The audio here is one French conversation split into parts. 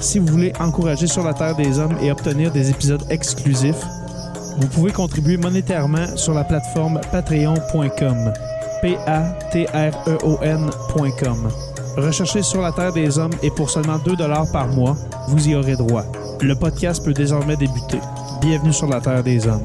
si vous voulez encourager Sur la Terre des Hommes et obtenir des épisodes exclusifs, vous pouvez contribuer monétairement sur la plateforme patreon.com. P-A-T-R-E-O-N.com. Recherchez sur la Terre des Hommes et pour seulement 2 par mois, vous y aurez droit. Le podcast peut désormais débuter. Bienvenue sur la Terre des Hommes.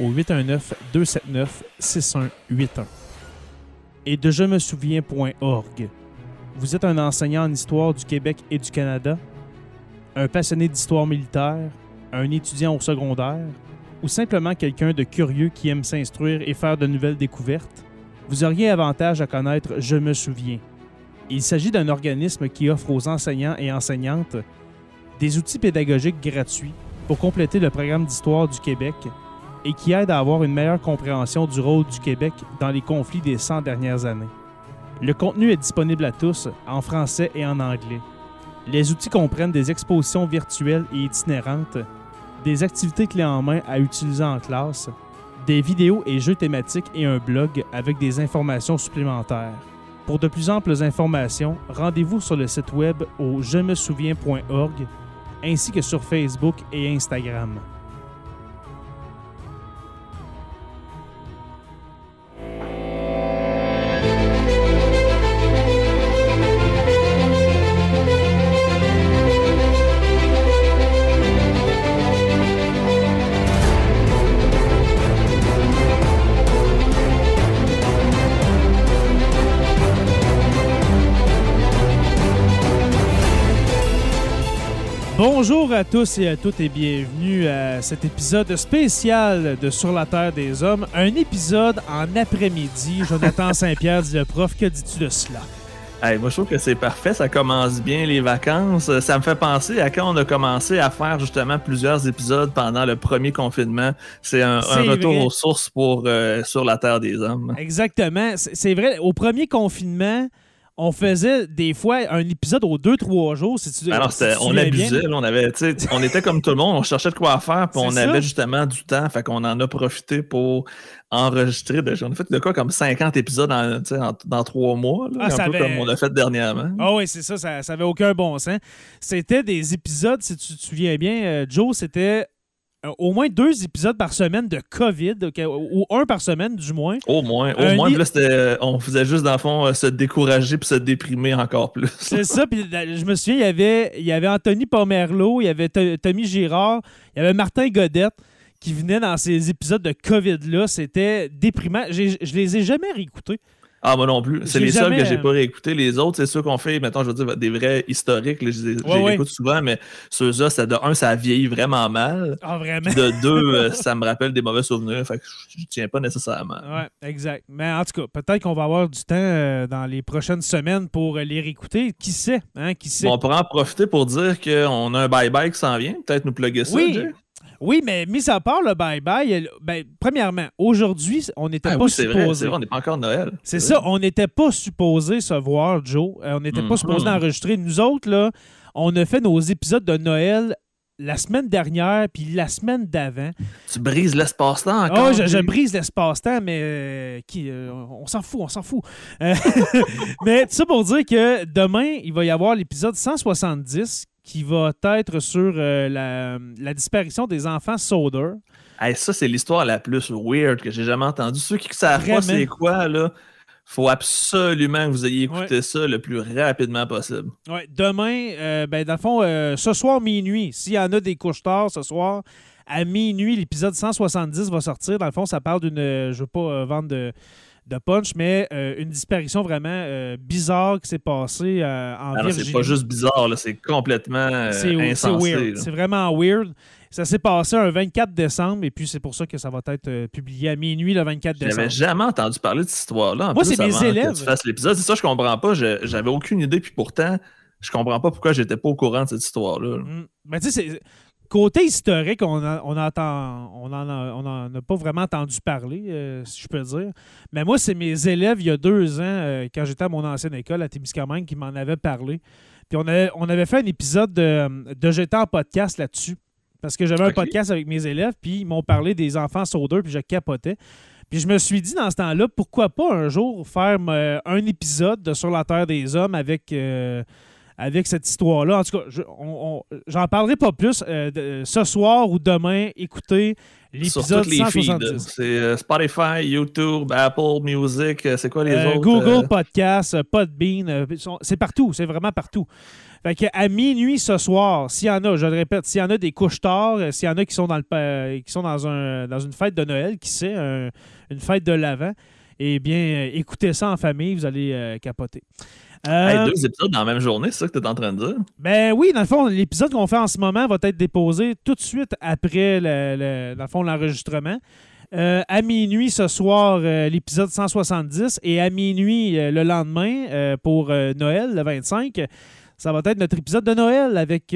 au 819-279-6181. Et de je me souviens.org. Vous êtes un enseignant en histoire du Québec et du Canada? un passionné d'histoire militaire, un étudiant au secondaire, ou simplement quelqu'un de curieux qui aime s'instruire et faire de nouvelles découvertes, vous auriez avantage à connaître Je me souviens. Il s'agit d'un organisme qui offre aux enseignants et enseignantes des outils pédagogiques gratuits pour compléter le programme d'histoire du Québec et qui aide à avoir une meilleure compréhension du rôle du Québec dans les conflits des 100 dernières années. Le contenu est disponible à tous en français et en anglais. Les outils comprennent des expositions virtuelles et itinérantes, des activités clés en main à utiliser en classe, des vidéos et jeux thématiques et un blog avec des informations supplémentaires. Pour de plus amples informations, rendez-vous sur le site web au je me souviens.org ainsi que sur Facebook et Instagram. Bonjour à tous et à toutes et bienvenue à cet épisode spécial de Sur la Terre des Hommes. Un épisode en après-midi. Jonathan Saint-Pierre dit le prof, que dis-tu de cela? moi, je trouve que c'est parfait. Ça commence bien les vacances. Ça me fait penser à quand on a commencé à faire justement plusieurs épisodes pendant le premier confinement. C'est un, retour aux sources pour euh, Sur la Terre des Hommes. Exactement. C'est vrai. Au premier confinement, on faisait des fois un épisode aux deux, trois jours. Si tu, Alors, on abusait. on, avait, on était comme tout le monde, on cherchait de quoi faire, puis on avait justement du temps. Fait qu'on en a profité pour enregistrer. J'en ai fait de quoi comme 50 épisodes dans, trois mois, ah, un peu comme on a fait dernièrement. Ah oui, c'est ça, ça n'avait aucun bon sens. C'était des épisodes, si tu te souviens bien, euh, Joe, c'était au moins deux épisodes par semaine de COVID, ou un par semaine du moins. Au moins, au moins. Là, on faisait juste, dans le fond, euh, se décourager puis se déprimer encore plus. C'est ça. Puis je me souviens, il y avait, il y avait Anthony Pomerleau, il y avait Tommy Girard, il y avait Martin Godette qui venaient dans ces épisodes de COVID-là. C'était déprimant. Je les ai jamais réécoutés. Ah, moi non plus. C'est les seuls que j'ai pas réécoutés. Les autres, c'est ceux qu'on fait, mettons, je veux dire, des vrais historiques. je les réécoute souvent, mais ceux-là, ça, de un, ça vieillit vraiment mal. Ah, vraiment? De deux, euh, ça me rappelle des mauvais souvenirs. Fait que je tiens pas nécessairement. Ouais, exact. Mais en tout cas, peut-être qu'on va avoir du temps euh, dans les prochaines semaines pour les réécouter. Qui sait? Hein? Qui sait? on pourra en profiter pour dire qu'on a un bye-bye qui s'en vient. Peut-être nous plugger ça, oui. Oui, mais mis à part le bye-bye, ben, premièrement, aujourd'hui, on n'était ah pas supposé. on n'est pas encore Noël. C'est ça, on n'était pas supposé se voir, Joe. Euh, on n'était pas mm-hmm. supposé enregistrer. Nous autres, là, on a fait nos épisodes de Noël la semaine dernière puis la semaine d'avant. Tu brises l'espace-temps encore? Oh, je, brise l'espace-temps, mais euh, qui, euh, on s'en fout, on s'en fout. mais tout ça pour dire que demain, il va y avoir l'épisode 170 qui va être sur euh, la, disparition des enfants Soder. ça, c'est l'histoire la plus weird que j'ai jamais entendue. Ceux qui savent pas c'est quoi, là, faut absolument que vous ayez écouté ça le plus rapidement possible. Ouais, demain, euh, ben, dans le fond, euh, ce soir minuit, s'il y en a des couches tard ce soir, à minuit, l'épisode 170 va sortir. Dans le fond, ça parle d'une. Je veux pas vendre de de punch, mais euh, une disparition vraiment euh, bizarre qui s'est passée euh, en Virginie. C'est pas juste bizarre, c'est complètement insensé. C'est vraiment weird. Ça s'est passé un 24 décembre et puis c'est pour ça que ça va être publié à minuit le 24 décembre. J'avais jamais entendu parler de cette histoire-là. Moi, c'est mes élèves. l'épisode. C'est ça, je comprends pas. J'avais aucune idée, puis pourtant, je comprends pas pourquoi j'étais pas au courant de cette histoire-là. Mm. Ben, tu sais, Côté historique, on n'en on entend, on en, a pas vraiment entendu parler, euh, si je peux dire. Mais moi, c'est mes élèves, il y a deux ans, euh, quand j'étais à mon ancienne école à Témiscamingue, qui m'en avaient parlé. Puis on avait, on avait fait un épisode de, de J'étais en podcast là-dessus. Parce que j'avais un podcast avec mes élèves, puis ils m'ont parlé des enfants soudeurs, puis je capotais. Puis je me suis dit dans ce temps-là, pourquoi pas un jour faire euh, un épisode de Sur la Terre des Hommes avec avec cette histoire-là. En tout cas, j'en parlerai pas plus euh, ce soir ou demain. Écoutez l'épisode 170. C'est euh, Spotify, YouTube, Apple Music, euh, c'est quoi les autres? Google Podcast, Podbean, c'est partout, c'est vraiment partout. Fait à minuit ce soir, s'il y en a, je le répète, s'il y en a des couches tard, s'il y en a qui sont dans, le, qui sont dans, un, dans une fête de Noël, qui sait, une fête de l'Avent, eh bien, écoutez ça en famille, vous allez capoter. Euh, deux épisodes dans la même journée, c'est ça que tu es en train de dire? Ben oui, dans le fond, l'épisode qu'on fait en ce moment va être déposé tout de suite après le, dans le fond, l'enregistrement. Euh, à minuit ce soir, euh, l'épisode 170, et à minuit le lendemain pour Noël, le 25, ça va être notre épisode de Noël avec,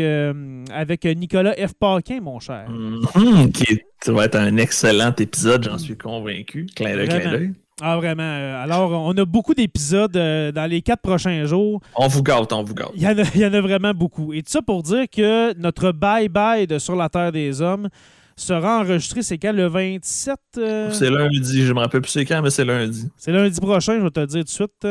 avec Nicolas F. Paquin, mon cher. Mm-hmm. qui va être un excellent épisode, j'en suis convaincu. Clin d'œil, clin d'œil. Ah, vraiment. Euh, alors, on a beaucoup d'épisodes euh, dans les quatre prochains jours. On vous gâte, on vous gâte. Il y, en a, vraiment beaucoup. Et tout ça pour dire que notre bye-bye de Sur la Terre des Hommes sera enregistré, c'est quand, le 27? Euh? C'est lundi. Je me rappelle plus c'est quand, mais c'est lundi. C'est lundi prochain, je vais te le dire tout de suite.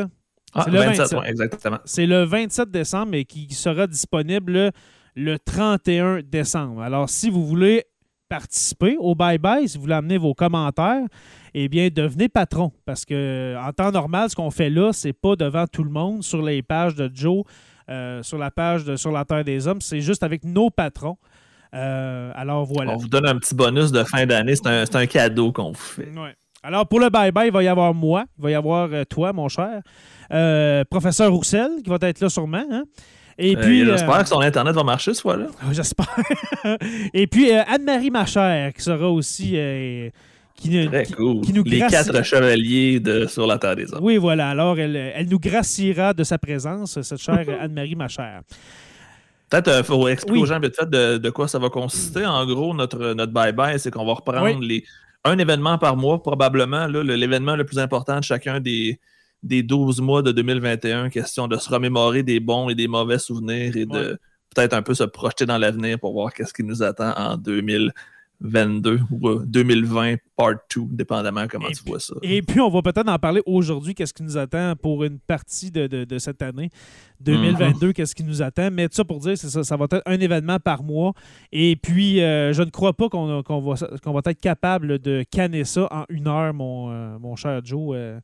Ah, le 27, exactement. C'est le 27 décembre, mais qui sera disponible le 31 décembre. Alors, si vous voulez participer au bye-bye, si vous voulez amener vos commentaires, eh bien, devenez patron. Parce que en temps normal, ce qu'on fait là, c'est pas devant tout le monde sur les pages de Joe, euh, sur la page de Sur la Terre des Hommes, c'est juste avec nos patrons. Euh, alors voilà. On vous donne un petit bonus de fin d'année, c'est un, cadeau qu'on vous fait. Alors pour le bye-bye, il va y avoir moi, il va y avoir euh, toi, mon cher, professeur Roussel, qui va être là sûrement. Hein? Et puis, j'espère que son Internet va marcher ce fois-là. J'espère. Et puis, Anne-Marie Machère, qui sera aussi qui, Très cool. Les quatre chevaliers de Sur la Terre des Hommes. Oui, voilà. Alors, elle, elle nous graciera de sa présence, cette chère Anne-Marie, ma chère. Peut-être qu'il euh, faut expliquer aux gens de, de, quoi ça va consister. En gros, notre, notre bye-bye, c'est qu'on va reprendre les, un événement par mois, probablement l'événement le plus important de chacun des, des 12 mois de 2021. Question de se remémorer des bons et des mauvais souvenirs et de peut-être un peu se projeter dans l'avenir pour voir qu'est-ce qui nous attend en 2021. 22 ou 2020 part 2, dépendamment comment tu vois ça. Et puis, on va peut-être en parler aujourd'hui, qu'est-ce qui nous attend pour une partie de, cette année 2022, mhm. qu'est-ce qui nous attend? Mais tout ça pour dire, c'est ça, ça va être un événement par mois. Et puis, euh, je ne crois pas qu'on va, va être capable de canner ça en une heure, mon, euh, mon cher Joe. Euh,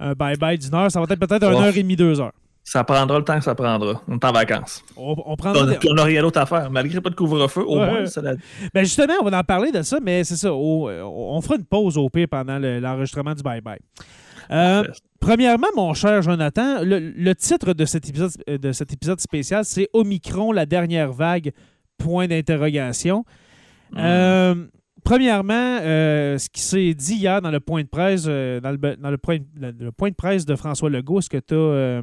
un bye-bye d'une heure, ça va être peut-être une heure et demie, deux heures. Ça prendra le temps que ça prendra. On est en vacances. On, on on n'a rien d'autre à faire. Malgré pas de couvre-feu, au moins, ça ben Justement, on va en parler de ça, mais c'est ça. on fera une pause au pire pendant l'enregistrement du bye-bye. Euh, premièrement, mon cher Jonathan, le, titre de cet épisode, de cet épisode spécial, c'est Omicron, la dernière vague, point d'interrogation. Hmm. Euh, premièrement, euh, ce qui s'est dit hier dans le point de presse, dans, le, point, le, point, de presse de François Legault, est-ce que tu as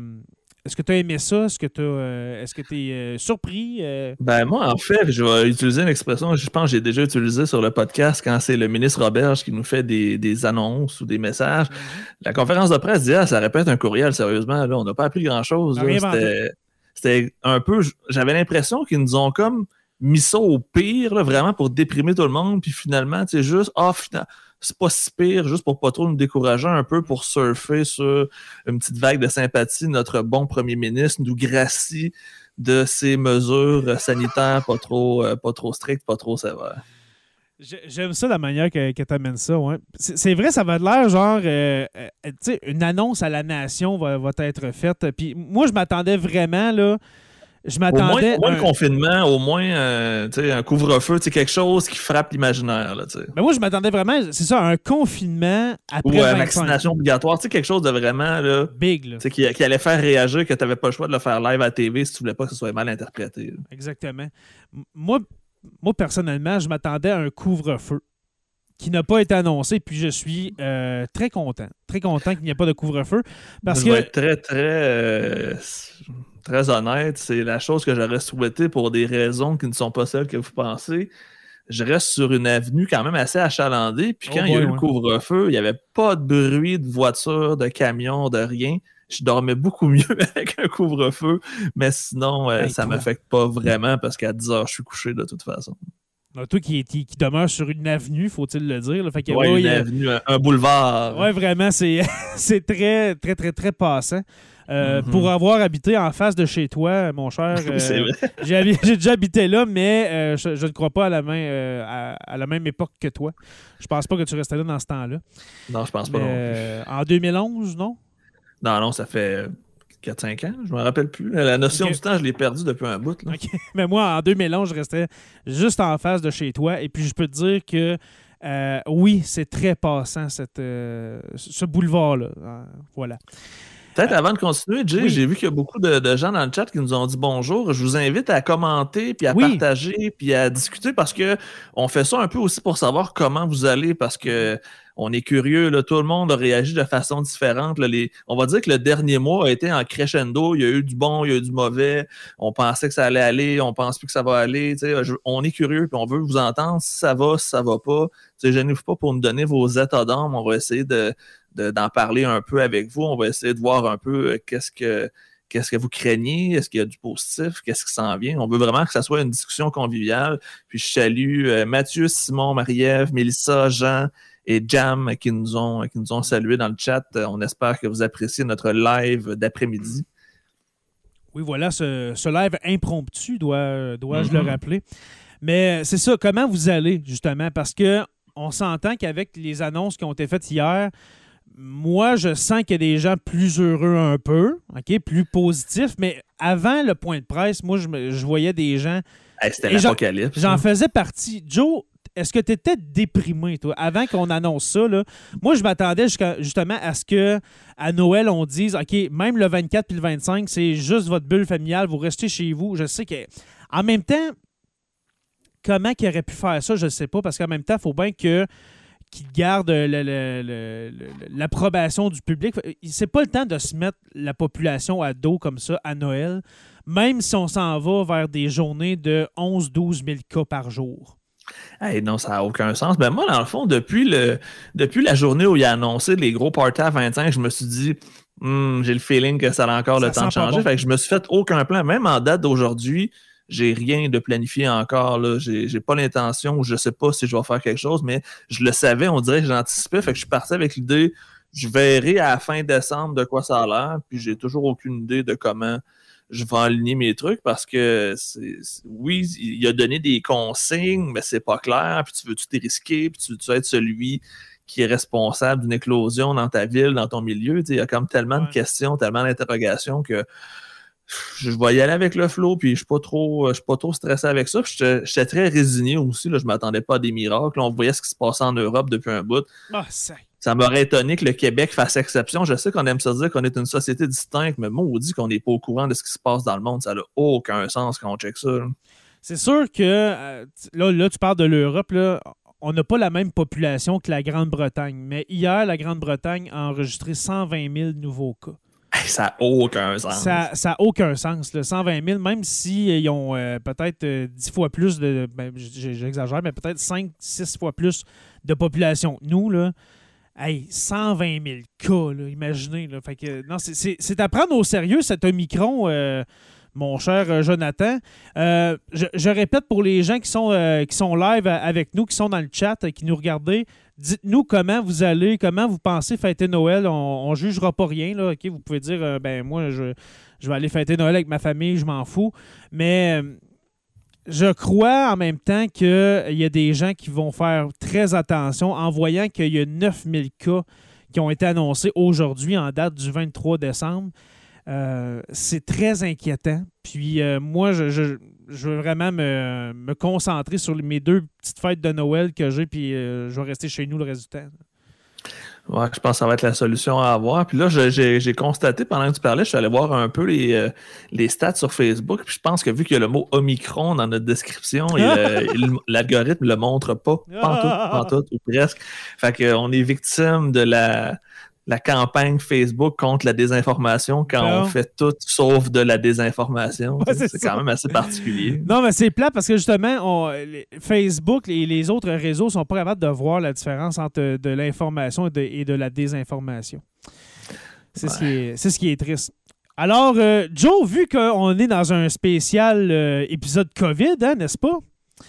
est-ce que tu as aimé ça? Est-ce que tu euh, est-ce que es euh, surpris? Euh? Ben moi, en fait, je vais utiliser une expression, je pense que j'ai déjà utilisé sur le podcast quand c'est le ministre Roberge qui nous fait des, annonces ou des messages. Mm-hmm. La conférence de presse dit ah, ça répète un courriel, sérieusement. Là, on n'a pas appris grand-chose. C'était un peu. J'avais l'impression qu'ils nous ont comme mis ça au pire, vraiment pour déprimer tout le monde. Puis finalement, c'est juste, ah, finalement c'est pas si pire, juste pour pas trop nous décourager un peu pour surfer sur une petite vague de sympathie. Notre bon premier ministre nous gracie de ces mesures sanitaires pas trop, euh, pas trop strictes, pas trop sévères. J'aime ça la manière que, tu amènes ça, ouais. C'est vrai, ça va de l'air genre, euh, euh, une annonce à la nation va, va être faite. Puis moi, je m'attendais vraiment, là, je m'attendais. Au moins, un... confinement, au moins euh, un couvre-feu, quelque chose qui frappe l'imaginaire. Mais moi, je m'attendais vraiment, c'est ça, un confinement après. Ou une vaccination obligatoire, quelque chose de vraiment. Là, Big. Là. Qui, qui, allait faire réagir, que tu n'avais pas le choix de le faire live à la TV si tu voulais pas que ce soit mal interprété. Exactement. Moi, moi, personnellement, je m'attendais à un couvre-feu qui n'a pas été annoncé, puis je suis euh, très content. Très content qu'il n'y ait pas de couvre-feu. Parce je que. Vais être très, très. Très honnête, c'est la chose que j'aurais souhaité pour des raisons qui ne sont pas celles que vous pensez. Je reste sur une avenue quand même assez achalandée. Puis quand oh il y a eu le couvre-feu, il n'y avait pas de bruit de voiture, de camion, de rien. Je dormais beaucoup mieux avec un couvre-feu, mais sinon, euh, ça ne m'affecte pas vraiment parce qu'à 10 heures, je suis couché de toute façon. toi qui, qui, demeure sur une avenue, faut-il le dire. Fait une avenue, un, boulevard. Oui, vraiment, c'est très, très, très, très passant. Euh, mhm. Pour avoir habité en face de chez toi, mon cher. Euh, j'ai déjà habité là, mais euh, je, ne crois pas à la, même, à, la même époque que toi. Je pense pas que tu restais là dans ce temps-là. Non, je pense pas. en 2011, non? Non, non, ça fait 4-5 ans, je me rappelle plus. La notion du temps, je l'ai perdue depuis un bout. Mais moi, en 2011, je restais juste en face de chez toi. Et puis, je peux te dire que oui, c'est très passant, cette, ce boulevard-là. Voilà. Peut-être avant de continuer, Jay, j'ai vu qu'il y a beaucoup de, gens dans le chat qui nous ont dit bonjour. Je vous invite à commenter, puis à partager, puis à discuter parce que on fait ça un peu aussi pour savoir comment vous allez parce que on est curieux. Là, tout le monde a réagi de façon différente. on va dire que le dernier mois a été en crescendo. Il y a eu du bon, il y a eu du mauvais. On pensait que ça allait aller, on pense plus que ça va aller. on est curieux, puis on veut vous entendre. Si ça va, si ça va pas. Gênez-vous pas pour nous donner vos états d'âme. On va essayer de d'en parler un peu avec vous. On va essayer de voir un peu euh, qu'est-ce que qu'est-ce que vous craignez, est-ce qu'il y a du positif, qu'est-ce qui s'en vient. On veut vraiment que ça soit une discussion conviviale. Puis je salue euh, Mathieu, Simon, Marie-Ève, Mélissa, Jean et Jam qui nous ont qui nous ont salués dans le chat. On espère que vous appréciez notre live d'après-midi. Oui, voilà, ce, live impromptu, dois, dois-je le mm-hmm. rappeler. Mais c'est ça, comment vous allez, justement? Parce que on s'entend qu'avec les annonces qui ont été faites hier, moi, je sens qu'il y a des gens plus heureux un peu, OK, plus positifs, mais avant le point de presse, moi, je, voyais des gens. C'était l'apocalypse. J'en faisais partie. Joe, est-ce que tu étais déprimé, toi, avant qu'on annonce ça? Là? Moi, je m'attendais justement à ce que à Noël, on dise OK, même le 24 puis le 25, c'est juste votre bulle familiale, vous restez chez vous. Je sais que. En même temps, comment qu'il aurait pu faire ça, je ne sais pas, parce qu'en même temps, il faut bien que qui garde l'approbation du public. C'est pas le temps de se mettre la population à dos comme ça à Noël, même si on s'en va vers des journées de 11-12 000 cas par jour. Non, ça n'a aucun sens. Ben moi, dans le fond, depuis, le, depuis la journée où il a annoncé les gros parties à 25, je me suis dit, hmm, j'ai le feeling que ça a encore le temps de changer. Fait que je me suis fait aucun plan. Même en date d'aujourd'hui, j'ai rien de planifié encore. Là. J'ai, pas l'intention ou je sais pas si je vais faire quelque chose, mais je le savais, on dirait que j'anticipais. Fait que je suis parti avec l'idée, je verrai à la fin décembre de quoi ça a l'air, puis j'ai toujours aucune idée de comment je vais aligner mes trucs parce que c'est, oui, il a donné des consignes, mais c'est pas clair, puis tu veux-tu t'es risquer, puis tu veux-tu être celui qui est responsable d'une éclosion dans ta ville, dans ton milieu. Il y a comme tellement de questions, tellement d'interrogations que je vais y aller avec le flow, puis je suis pas trop, je suis pas trop stressé avec ça. J'étais très résigné aussi. Là, je m'attendais pas à des miracles. on voyait ce qui se passait en Europe depuis un bout. Ah, ça m'aurait étonné que le Québec fasse exception. Je sais qu'on aime ça dire qu'on est une société distincte, mais moi, on dit qu'on n'est pas au courant de ce qui se passe dans le monde. Ça n'a aucun sens quand on check ça. C'est sûr que euh, là, là, tu parles de l'Europe. On n'a pas la même population que la Grande-Bretagne. Mais hier, la Grande-Bretagne a enregistré 120 000 nouveaux cas. Ça n'a aucun sens. Ça n'a aucun sens. Le 120 000, même s'ils ont euh, peut-être 10 euh, fois plus de. Ben, j'exagère, mais peut-être 5-6 fois plus de population. Nous, là, hey, 120 000 cas, imaginez. Non, c'est à prendre au sérieux cet Omicron. Euh, mon cher Jonathan. je, répète pour les gens qui sont, qui sont live avec nous, qui sont dans le chat, qui nous regardent, Dites-nous comment vous allez, comment vous pensez fêter Noël. On ne jugera pas rien. Là, Vous pouvez dire, euh, ben moi, je, je, vais aller fêter Noël avec ma famille, je m'en fous. Mais euh, je crois en même temps qu'il y a des gens qui vont faire très attention en voyant qu'il y a 9000 cas qui ont été annoncés aujourd'hui en date du 23 décembre. Euh, c'est très inquiétant. Puis euh, moi, je, veux vraiment me, concentrer sur mes deux petites fêtes de Noël que j'ai, puis euh, je vais rester chez nous le reste du temps. Ouais, je pense que ça va être la solution à avoir. Puis là, j'ai constaté pendant que tu parlais, je suis allé voir un peu les, euh, les stats sur Facebook. Puis je pense que vu qu'il y a le mot Omicron dans notre description, l'algorithme ne le montre pas, pas tout, ou presque. Fait qu'on est victime de la la campagne Facebook contre la désinformation quand on fait tout sauf de la désinformation. c'est quand même assez particulier. Non, mais c'est plat parce que justement, Facebook et les autres réseaux sont pas capables de voir la différence entre de l'information et, de, la désinformation. C'est ce, qui est triste. Alors, euh, Joe, vu qu'on est dans un spécial euh, épisode COVID, hein, n'est-ce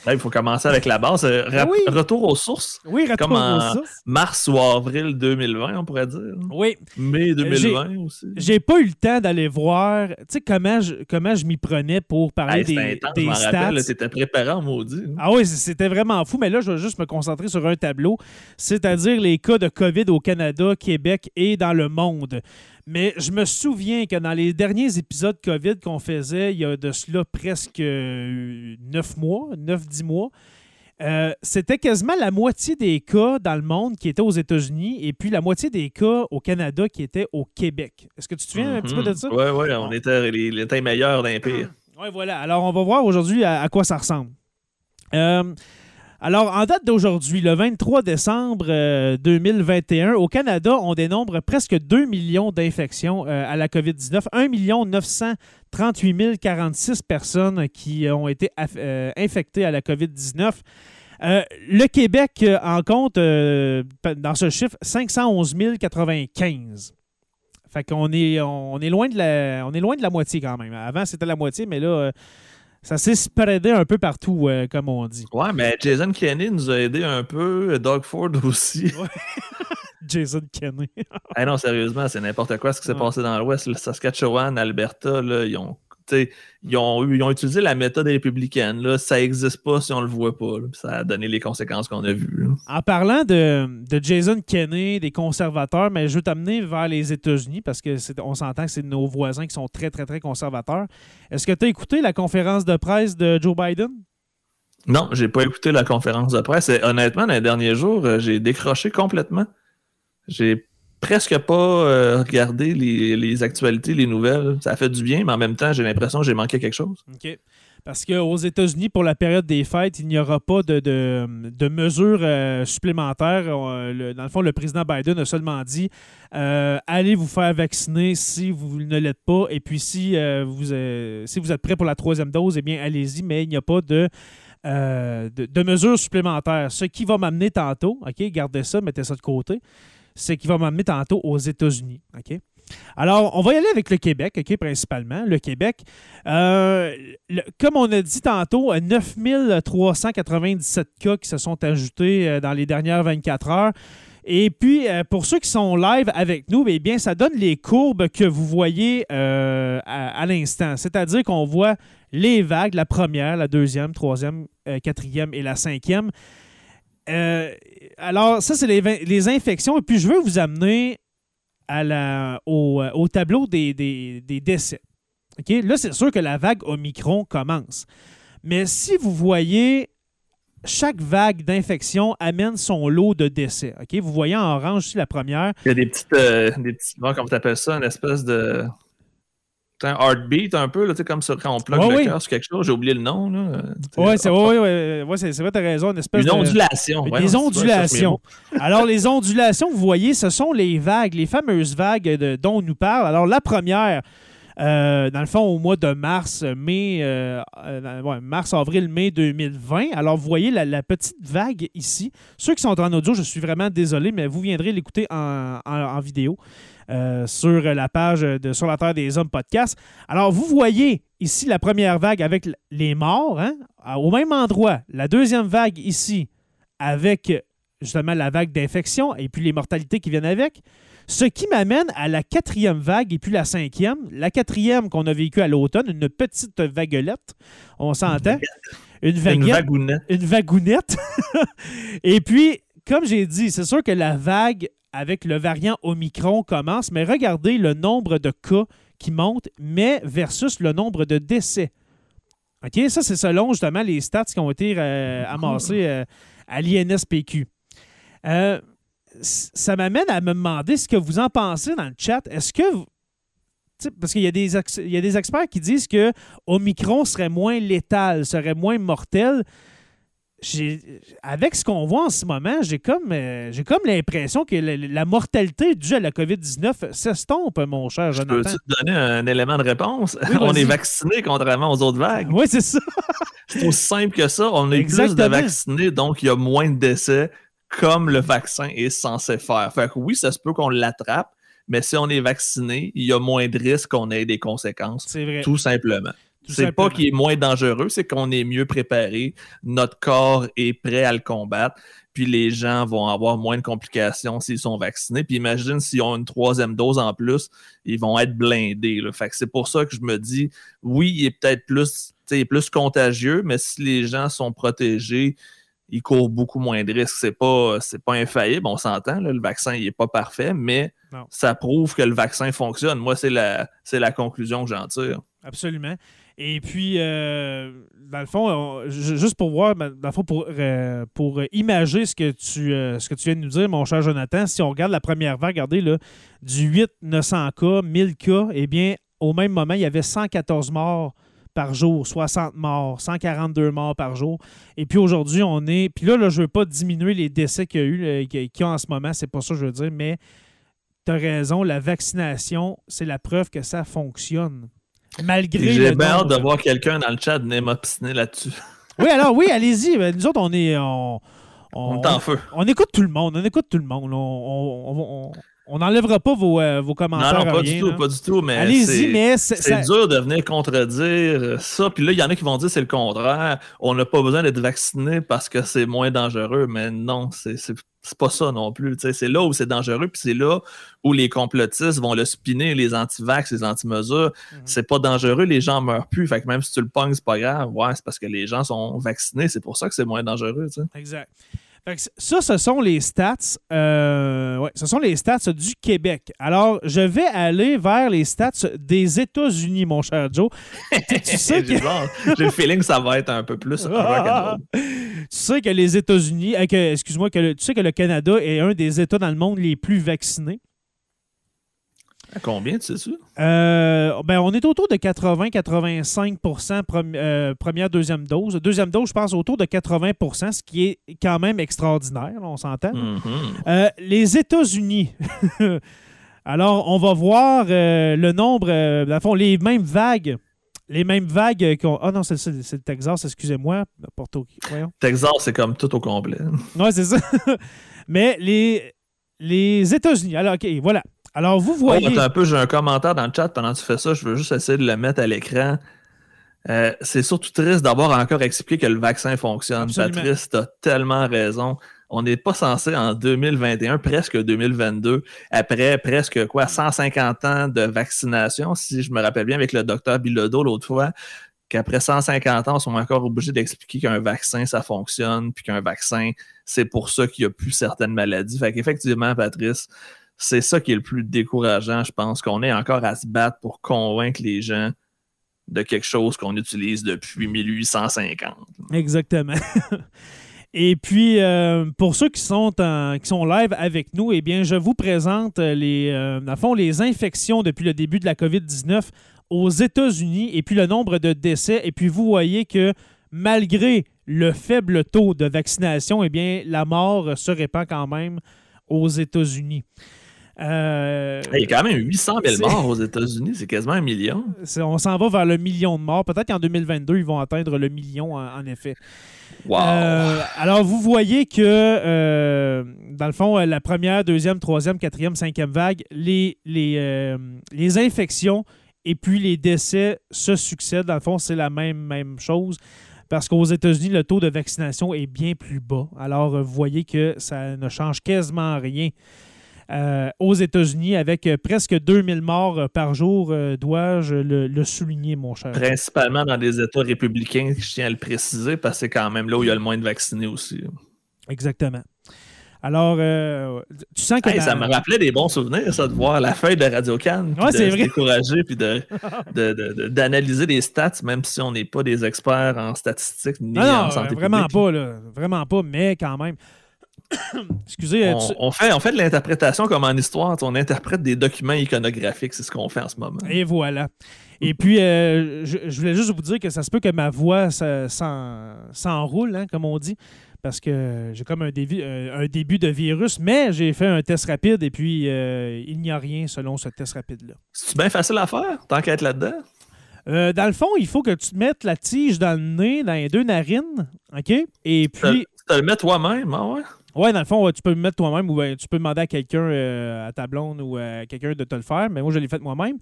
pas? il faut commencer avec la base. Euh, retour aux sources. Oui, retour Comme en aux sources. Mars ou avril 2020, on pourrait dire. Oui. Mai 2020 aussi. J'ai pas eu le temps d'aller voir comment je, comment je m'y prenais pour parler des, intense, des stats. C'était préparé en maudit. Ah oui, c'était vraiment fou. Mais là, je vais juste me concentrer sur un tableau, c'est-à-dire les cas de COVID au Canada, Québec et dans le monde. Mais je me souviens que dans les derniers épisodes COVID qu'on faisait, il y a de cela presque euh, neuf mois, neuf, dix mois, euh, c'était quasiment la moitié des cas dans le monde qui étaient aux États-Unis et puis la moitié des cas au Canada qui étaient au Québec. Est-ce que tu te souviens un petit peu de ça? Oui, oui, on était les, meilleurs d'un pire. Oui, voilà. Alors, on va voir aujourd'hui à, quoi ça ressemble. Euh, alors, en date d'aujourd'hui, le 23 décembre 2021, euh, au Canada, on dénombre presque 2 millions d'infections euh, à la COVID-19. 1 938 046 personnes qui ont été euh, infectées à la COVID-19. le Québec en compte, dans ce chiffre, 511 095. Fait qu'on est, on est, loin de la, on est loin de la moitié quand même. Avant, c'était la moitié, mais là, ça s'est spreadé un peu partout, euh, comme on dit. Ouais, mais Jason Kenney nous a aidé un peu, Doug Ford aussi. Jason Kenney. ah non, sérieusement, c'est n'importe quoi ce qui s'est passé dans l'Ouest. Le Saskatchewan, Alberta, là, ils ont ils ont, ils ont utilisé la méthode républicaine. Là. Ça n'existe pas si on ne le voit pas. Ça a donné les conséquences qu'on a vues. En parlant de, Jason Kenney, des conservateurs, mais je veux t'amener vers les États-Unis parce qu'on s'entend que c'est nos voisins qui sont très, très, très conservateurs. Est-ce que tu as écouté la conférence de presse de Joe Biden? Non, j'ai pas écouté la conférence de presse. honnêtement, dans les derniers jours, euh, j'ai décroché complètement. J'ai presque pas euh, regarder les, actualités, les nouvelles. Ça fait du bien, mais en même temps, j'ai l'impression que j'ai manqué quelque chose. OK. Parce qu'aux États-Unis, pour la période des fêtes, il n'y aura pas de, mesures euh, supplémentaires. Euh, dans le fond, le président Biden a seulement dit allez vous faire vacciner si vous ne l'êtes pas. Et puis, si, vous, si vous êtes prêt pour la troisième dose, eh bien, allez-y, mais il n'y a pas de. de, mesures supplémentaires. Ce qui va m'amener tantôt, OK, gardez ça, mettez ça de côté c'est qui va m'amener tantôt aux États-Unis. OK? Alors, on va y aller avec le Québec, OK, principalement. Le Québec, euh, comme on a dit tantôt, 9397 cas qui se sont ajoutés euh, dans les dernières 24 heures. Et puis, euh, pour ceux qui sont live avec nous, eh bien, ça donne les courbes que vous voyez à, l'instant. C'est-à-dire qu'on voit les vagues, la première, la deuxième, troisième, quatrième et la cinquième. Euh, alors, ça, c'est les, infections. Et puis, je veux vous amener la, au, euh, tableau des, décès. Là, c'est sûr que la vague Omicron commence. Mais si vous voyez, chaque vague d'infection amène son lot de décès. Vous voyez en orange ici la première. Il y a des petites, euh, des petits, comment tu appelles ça, une espèce de heartbeat un peu, là, comme ça, quand on plug le cœur sur quelque chose. J'ai oublié le nom. Oui, c'est ouais, ouais, ouais, vrai, tu as raison. Une, espèce une ondulation. des ondulations. Alors, les ondulations, vous voyez, ce sont les vagues, les fameuses vagues dont on nous parle. Alors, la première, euh, dans le fond, au mois de mars, mai, euh, euh, mars, avril, mai 2020. Alors, vous voyez la, petite vague ici. Ceux qui sont en audio, je suis vraiment désolé, mais vous viendrez l'écouter en vidéo. Euh, sur la page de Sur la Terre des Hommes podcast. Alors, vous voyez ici la première vague avec les morts, hein, au même endroit. La deuxième vague ici avec justement la vague d'infection et puis les mortalités qui viennent avec. Ce qui m'amène à la quatrième vague et puis la cinquième. La quatrième qu'on a vécue à l'automne, une petite vaguelette, on s'entend. Une, vagounette. Une vagounette. et puis, comme j'ai dit, c'est sûr que la vague avec le variant Omicron commence, mais regardez le nombre de cas qui monte, mais versus le nombre de décès. OK? Ça, c'est selon justement les stats qui ont été euh, amassés euh, à l'INSPQ. Euh, ça m'amène à me demander ce que vous en pensez dans le chat. Est-ce que. parce qu'il y, a des, il y a des experts qui disent que Omicron serait moins létal, serait moins mortel avec ce qu'on voit en ce moment, j'ai comme, euh, j'ai comme l'impression que la, mortalité due à la COVID-19 s'estompe, mon cher Jonathan. Peux-tu te donner un élément de réponse? on est vacciné contrairement aux autres vagues. Oui, c'est ça. c'est aussi simple que ça. On est plus de vaccinés, donc il y a moins de décès comme le vaccin est censé faire. Fait que oui, ça se peut qu'on l'attrape, mais si on est vacciné, il y a moins de risques qu'on ait des conséquences. C'est vrai. Tout simplement. C'est pas qu'il est moins dangereux, c'est qu'on est mieux préparé, notre corps est prêt à le combattre, puis les gens vont avoir moins de complications s'ils sont vaccinés. Puis imagine s'ils ont une troisième dose en plus, ils vont être blindés. Fait que c'est pour ça que je me dis, oui, il est peut-être plus, plus contagieux, mais si les gens sont protégés, ils courent beaucoup moins de risques. C'est pas, c'est pas infaillible, on s'entend, le vaccin il est pas parfait, mais ça prouve que le vaccin fonctionne. Moi, c'est la, c'est la conclusion que j'en tire. Absolument. Et puis, euh, dans le fond, juste pour voir, dans le fond, pour, euh, pour imager ce que, tu, euh, ce que tu viens de nous dire, mon cher Jonathan, si on regarde la première vague, regardez, là, du 8 900 cas, 1000 cas, eh bien, au même moment, il y avait 114 morts par jour, 60 morts, 142 morts par jour. Et puis aujourd'hui, on est. Puis là, là je ne veux pas diminuer les décès qu'il y a eu, qu'il y a en ce moment, c'est pas ça que je veux dire, mais tu as raison, la vaccination, c'est la preuve que ça fonctionne. Malgré. J'ai bien hâte de voir quelqu'un dans le chat venir m'obstiner là-dessus. Oui, alors oui, allez-y. Ben, nous autres, on est. On, on, est en feu. On, écoute tout le monde. On écoute tout le monde. On, on n'enlèvera pas vos, euh, vos, commentaires. Non, pas du tout, pas du tout. Mais Allez-y, mais c'est dur de venir contredire ça. Puis là, il y en a qui vont dire c'est le contraire. On n'a pas besoin d'être vacciné parce que c'est moins dangereux. Mais non, c'est c'est pas ça non plus. C'est là où c'est dangereux, puis c'est là où les complotistes vont le spinner, les anti-vax, les anti-mesures. Mhm. C'est pas dangereux, les gens meurent plus. Fait que même si tu le pognes, c'est pas grave. Ouais, c'est parce que les gens sont vaccinés, c'est pour ça que c'est moins dangereux. Exact. Ça, ce sont les stats. Euh, ouais, ce sont les stats du Québec. Alors, je vais aller vers les stats des États-Unis, mon cher Joe. tu sais que... J'ai le feeling que ça va être un peu plus tu sais que les États-Unis, euh, excuse-moi, que tu sais que le Canada est un des États dans le monde les plus vaccinés. À combien, tu sais ça? Euh, ben, on est autour de 80-85% euh, première, deuxième dose. Deuxième dose, je pense autour de 80% ce qui est quand même extraordinaire, on s'entend. Mm-hmm. les États-Unis. Alors, on va voir le nombre, le fond, les mêmes vagues les mêmes vagues qu'on. Ah non, c'est le Texas, excusez-moi. Texas, c'est comme tout au complet. Oui, c'est ça. Mais les, les États-Unis. Alors, OK, voilà. Alors, vous oh, voyez. un peu, j'ai un commentaire dans le chat pendant que tu fais ça. Je veux juste essayer de le mettre à l'écran. Euh, c'est surtout triste d'avoir encore expliqué que le vaccin fonctionne. Patrice, tu as tellement raison on n'est pas censé en 2021, presque 2022, après presque quoi, 150 ans de vaccination, si je me rappelle bien avec le docteur Bilodeau l'autre fois, qu'après 150 ans, on sont encore obligés d'expliquer qu'un vaccin, ça fonctionne, puis qu'un vaccin, c'est pour ça qu'il n'y a plus certaines maladies. Fait qu'effectivement, Patrice, c'est ça qui est le plus décourageant, je pense, qu'on est encore à se battre pour convaincre les gens de quelque chose qu'on utilise depuis 1850. Exactement. Et puis, euh, pour ceux qui sont, en, live avec nous, eh bien, je vous présente les, euh, fond, les infections depuis le début de la COVID-19 aux États-Unis et puis le nombre de décès. Et puis, vous voyez que malgré le faible taux de vaccination, eh bien, la mort se répand quand même aux États-Unis. Euh, il y a quand même 800 000 morts aux États-Unis, c'est quasiment un million. On s'en va vers le million de morts. Peut-être qu'en 2022, ils vont atteindre le million, en effet. Euh, alors, vous voyez que, euh, dans le fond, la première, deuxième, troisième, quatrième, cinquième vague, les, les, les infections et puis les décès se succèdent. Dans le fond, c'est la même, même chose parce qu'aux États-Unis, le taux de vaccination est bien plus bas. Alors, vous voyez que ça ne change quasiment rien. Euh, aux États-Unis avec presque 2000 morts par jour, dois-je le, souligner, mon cher? Principalement dans des États républicains, je tiens à le préciser, parce que c'est quand même là où il y a le moins de vaccinés aussi. Exactement. Alors, euh, tu sens que. Ça me rappelait des bons souvenirs, ça, de voir la feuille de Radio Cannes. Ouais, c'est vrai. décourager, puis d'analyser de, des stats, même si on n'est pas des experts en statistiques ni en santé vraiment pas, là. Vraiment pas, mais quand même. Excusez. On, on, fait, on fait de l'interprétation comme en histoire. On interprète des documents iconographiques, c'est ce qu'on fait en ce moment. Et voilà. Et puis, euh, je, voulais juste vous dire que ça se peut que ma voix s'enroule, hein, comme on dit parce que j'ai comme un début, euh, un début de virus, mais j'ai fait un test rapide et puis euh, il n'y a rien selon ce test rapide-là. C'est bien facile à faire, tant qu'à être là-dedans? Euh, dans le fond, il faut que tu te mettes la tige dans le nez, dans les deux narines, OK? Et puis... Tu te le mets toi-même, ah ouais? Ouais, dans le fond, tu peux le mettre toi-même ou ben, tu peux demander à quelqu'un, à ta blonde ou à quelqu'un de te le faire, mais moi, je l'ai fait moi-même.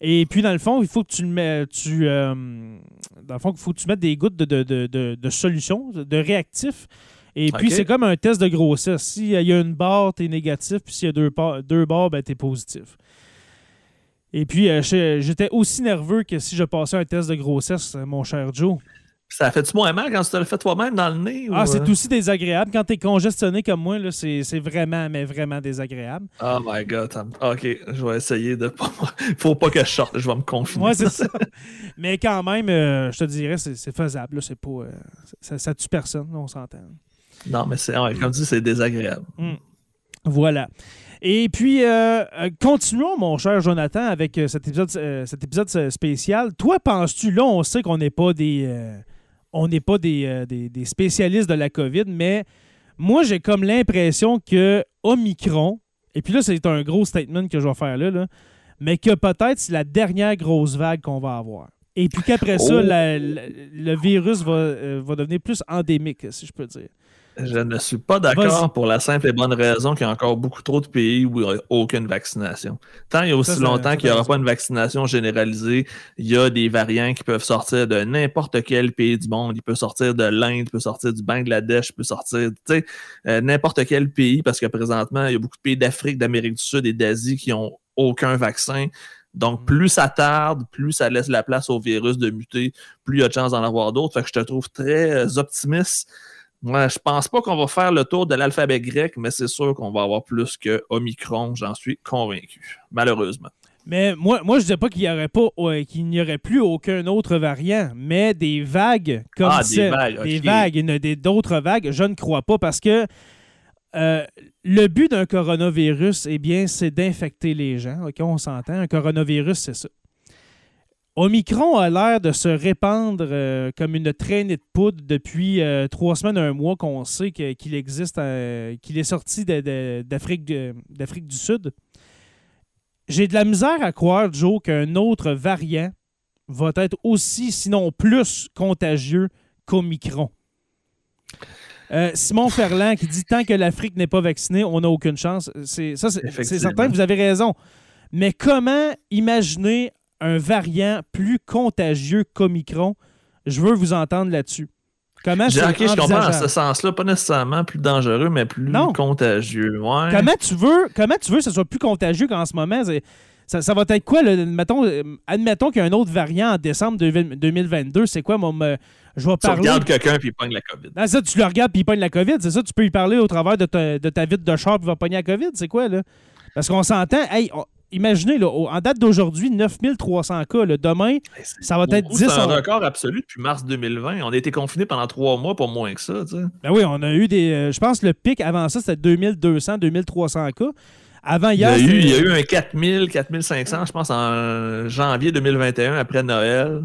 Et puis, dans le fond, il faut que tu le mets, tu, dans le fond, il faut que tu mettes des gouttes de, de, de, de solution, de réactif et puis, c'est comme un test de grossesse. S'il y a une barre, tu es négatif, puis s'il y a deux, deux barres, ben, tu es positif. Et puis, euh, j'étais aussi nerveux que si je passais un test de grossesse, euh, mon cher Joe. Ça fait-tu moins mal quand tu te le fais toi-même dans le nez? Ah, c'est euh? aussi désagréable. Quand tu es congestionné comme moi, c'est vraiment, mais vraiment désagréable. Oh my God. OK, je vais essayer de pas... faut pas que je sorte, je vais me confiner. Ouais, c'est ça. mais quand même, je te dirais, c'est faisable. C'est pas, ça, ça tue personne, on s'entend. Non, mais c'est, comme tu dis, c'est désagréable. Hmm. Voilà. Et puis, euh, euh, continuons, mon cher Jonathan, avec euh, cet épisode, cet épisode spécial. Toi, penses-tu, là, on sait qu'on n'est pas des on n'est pas des, des, spécialistes de la COVID, mais moi, j'ai comme l'impression que Omicron, et puis là, c'est un gros statement que je vais faire là, là mais que peut-être c'est la dernière grosse vague qu'on va avoir. Et puis qu'après ça, oh. le virus va, va devenir plus endémique, si je peux dire. Je ne suis pas d'accord pour la simple et bonne raison qu'il y a encore beaucoup trop de pays où il n'y a aucune vaccination. Tant il y a aussi longtemps qu'il n'y aura pas une vaccination généralisée, il y a des variants qui peuvent sortir de n'importe quel pays du monde. Il peut sortir de l'Inde, il peut sortir du Bangladesh, il peut sortir, tu euh, n'importe quel pays parce que présentement, il y a beaucoup de pays d'Afrique, d'Amérique du Sud et d'Asie qui n'ont aucun vaccin. Donc, mm. plus ça tarde, plus ça laisse la place au virus de muter, plus il y a de chances d'en avoir d'autres. Fait que je te trouve très euh, optimiste moi, je pense pas qu'on va faire le tour de l'alphabet grec, mais c'est sûr qu'on va avoir plus que Omicron, j'en suis convaincu, malheureusement. Mais moi, moi je ne disais pas qu'il n'y aurait pas qu'il n'y aurait plus aucun autre variant, mais des vagues comme ah, des vagues, des vagues, d'autres vagues, je ne crois pas parce que euh, le but d'un coronavirus, eh bien, c'est d'infecter les gens. OK, on s'entend. Un coronavirus, c'est ça. Omicron a l'air de se répandre euh, comme une traînée de poudre depuis euh, trois semaines, un mois qu'on sait qu'il existe, euh, qu'il est sorti d'Afrique du Sud. J'ai de la misère à croire, Joe, qu'un autre variant va être aussi, sinon plus contagieux qu'Omicron. Simon Ferland qui dit tant que l'Afrique n'est pas vaccinée, on n'a aucune chance. C'est ça, c'est certain, vous avez raison. Mais comment imaginer un variant plus contagieux qu'Omicron? Je veux vous entendre là-dessus. Comment je comprends dans ce sens-là, pas nécessairement plus dangereux, mais plus contagieux. Comment tu veux, comment tu veux que ce soit plus contagieux qu'en ce moment? Ça, va être quoi? Mettons, euh, admettons qu'il y a un autre variant en décembre 2022. C'est quoi, mon, je vais parler... Tu regardes quelqu'un puis il pogne la COVID. Ah, ça, tu le regardes puis il pogne la COVID. C'est ça, tu peux y parler au travers de ta, de ta vitre de char puis il va pogner la COVID. C'est quoi, là? Parce qu'on s'entend, hey, imaginez, là, en date d'aujourd'hui, 9300 cas. demain, ça va être 10. C'est un record absolu depuis mars 2020. On a été confinés pendant trois mois pour moins que ça. Ben oui, on a eu des. Euh, je pense que le pic avant ça, c'était 2200, 2300 cas. Avant hier. Il y a, eu, il y a eu un 4000, 4500, je pense, en janvier 2021, après Noël.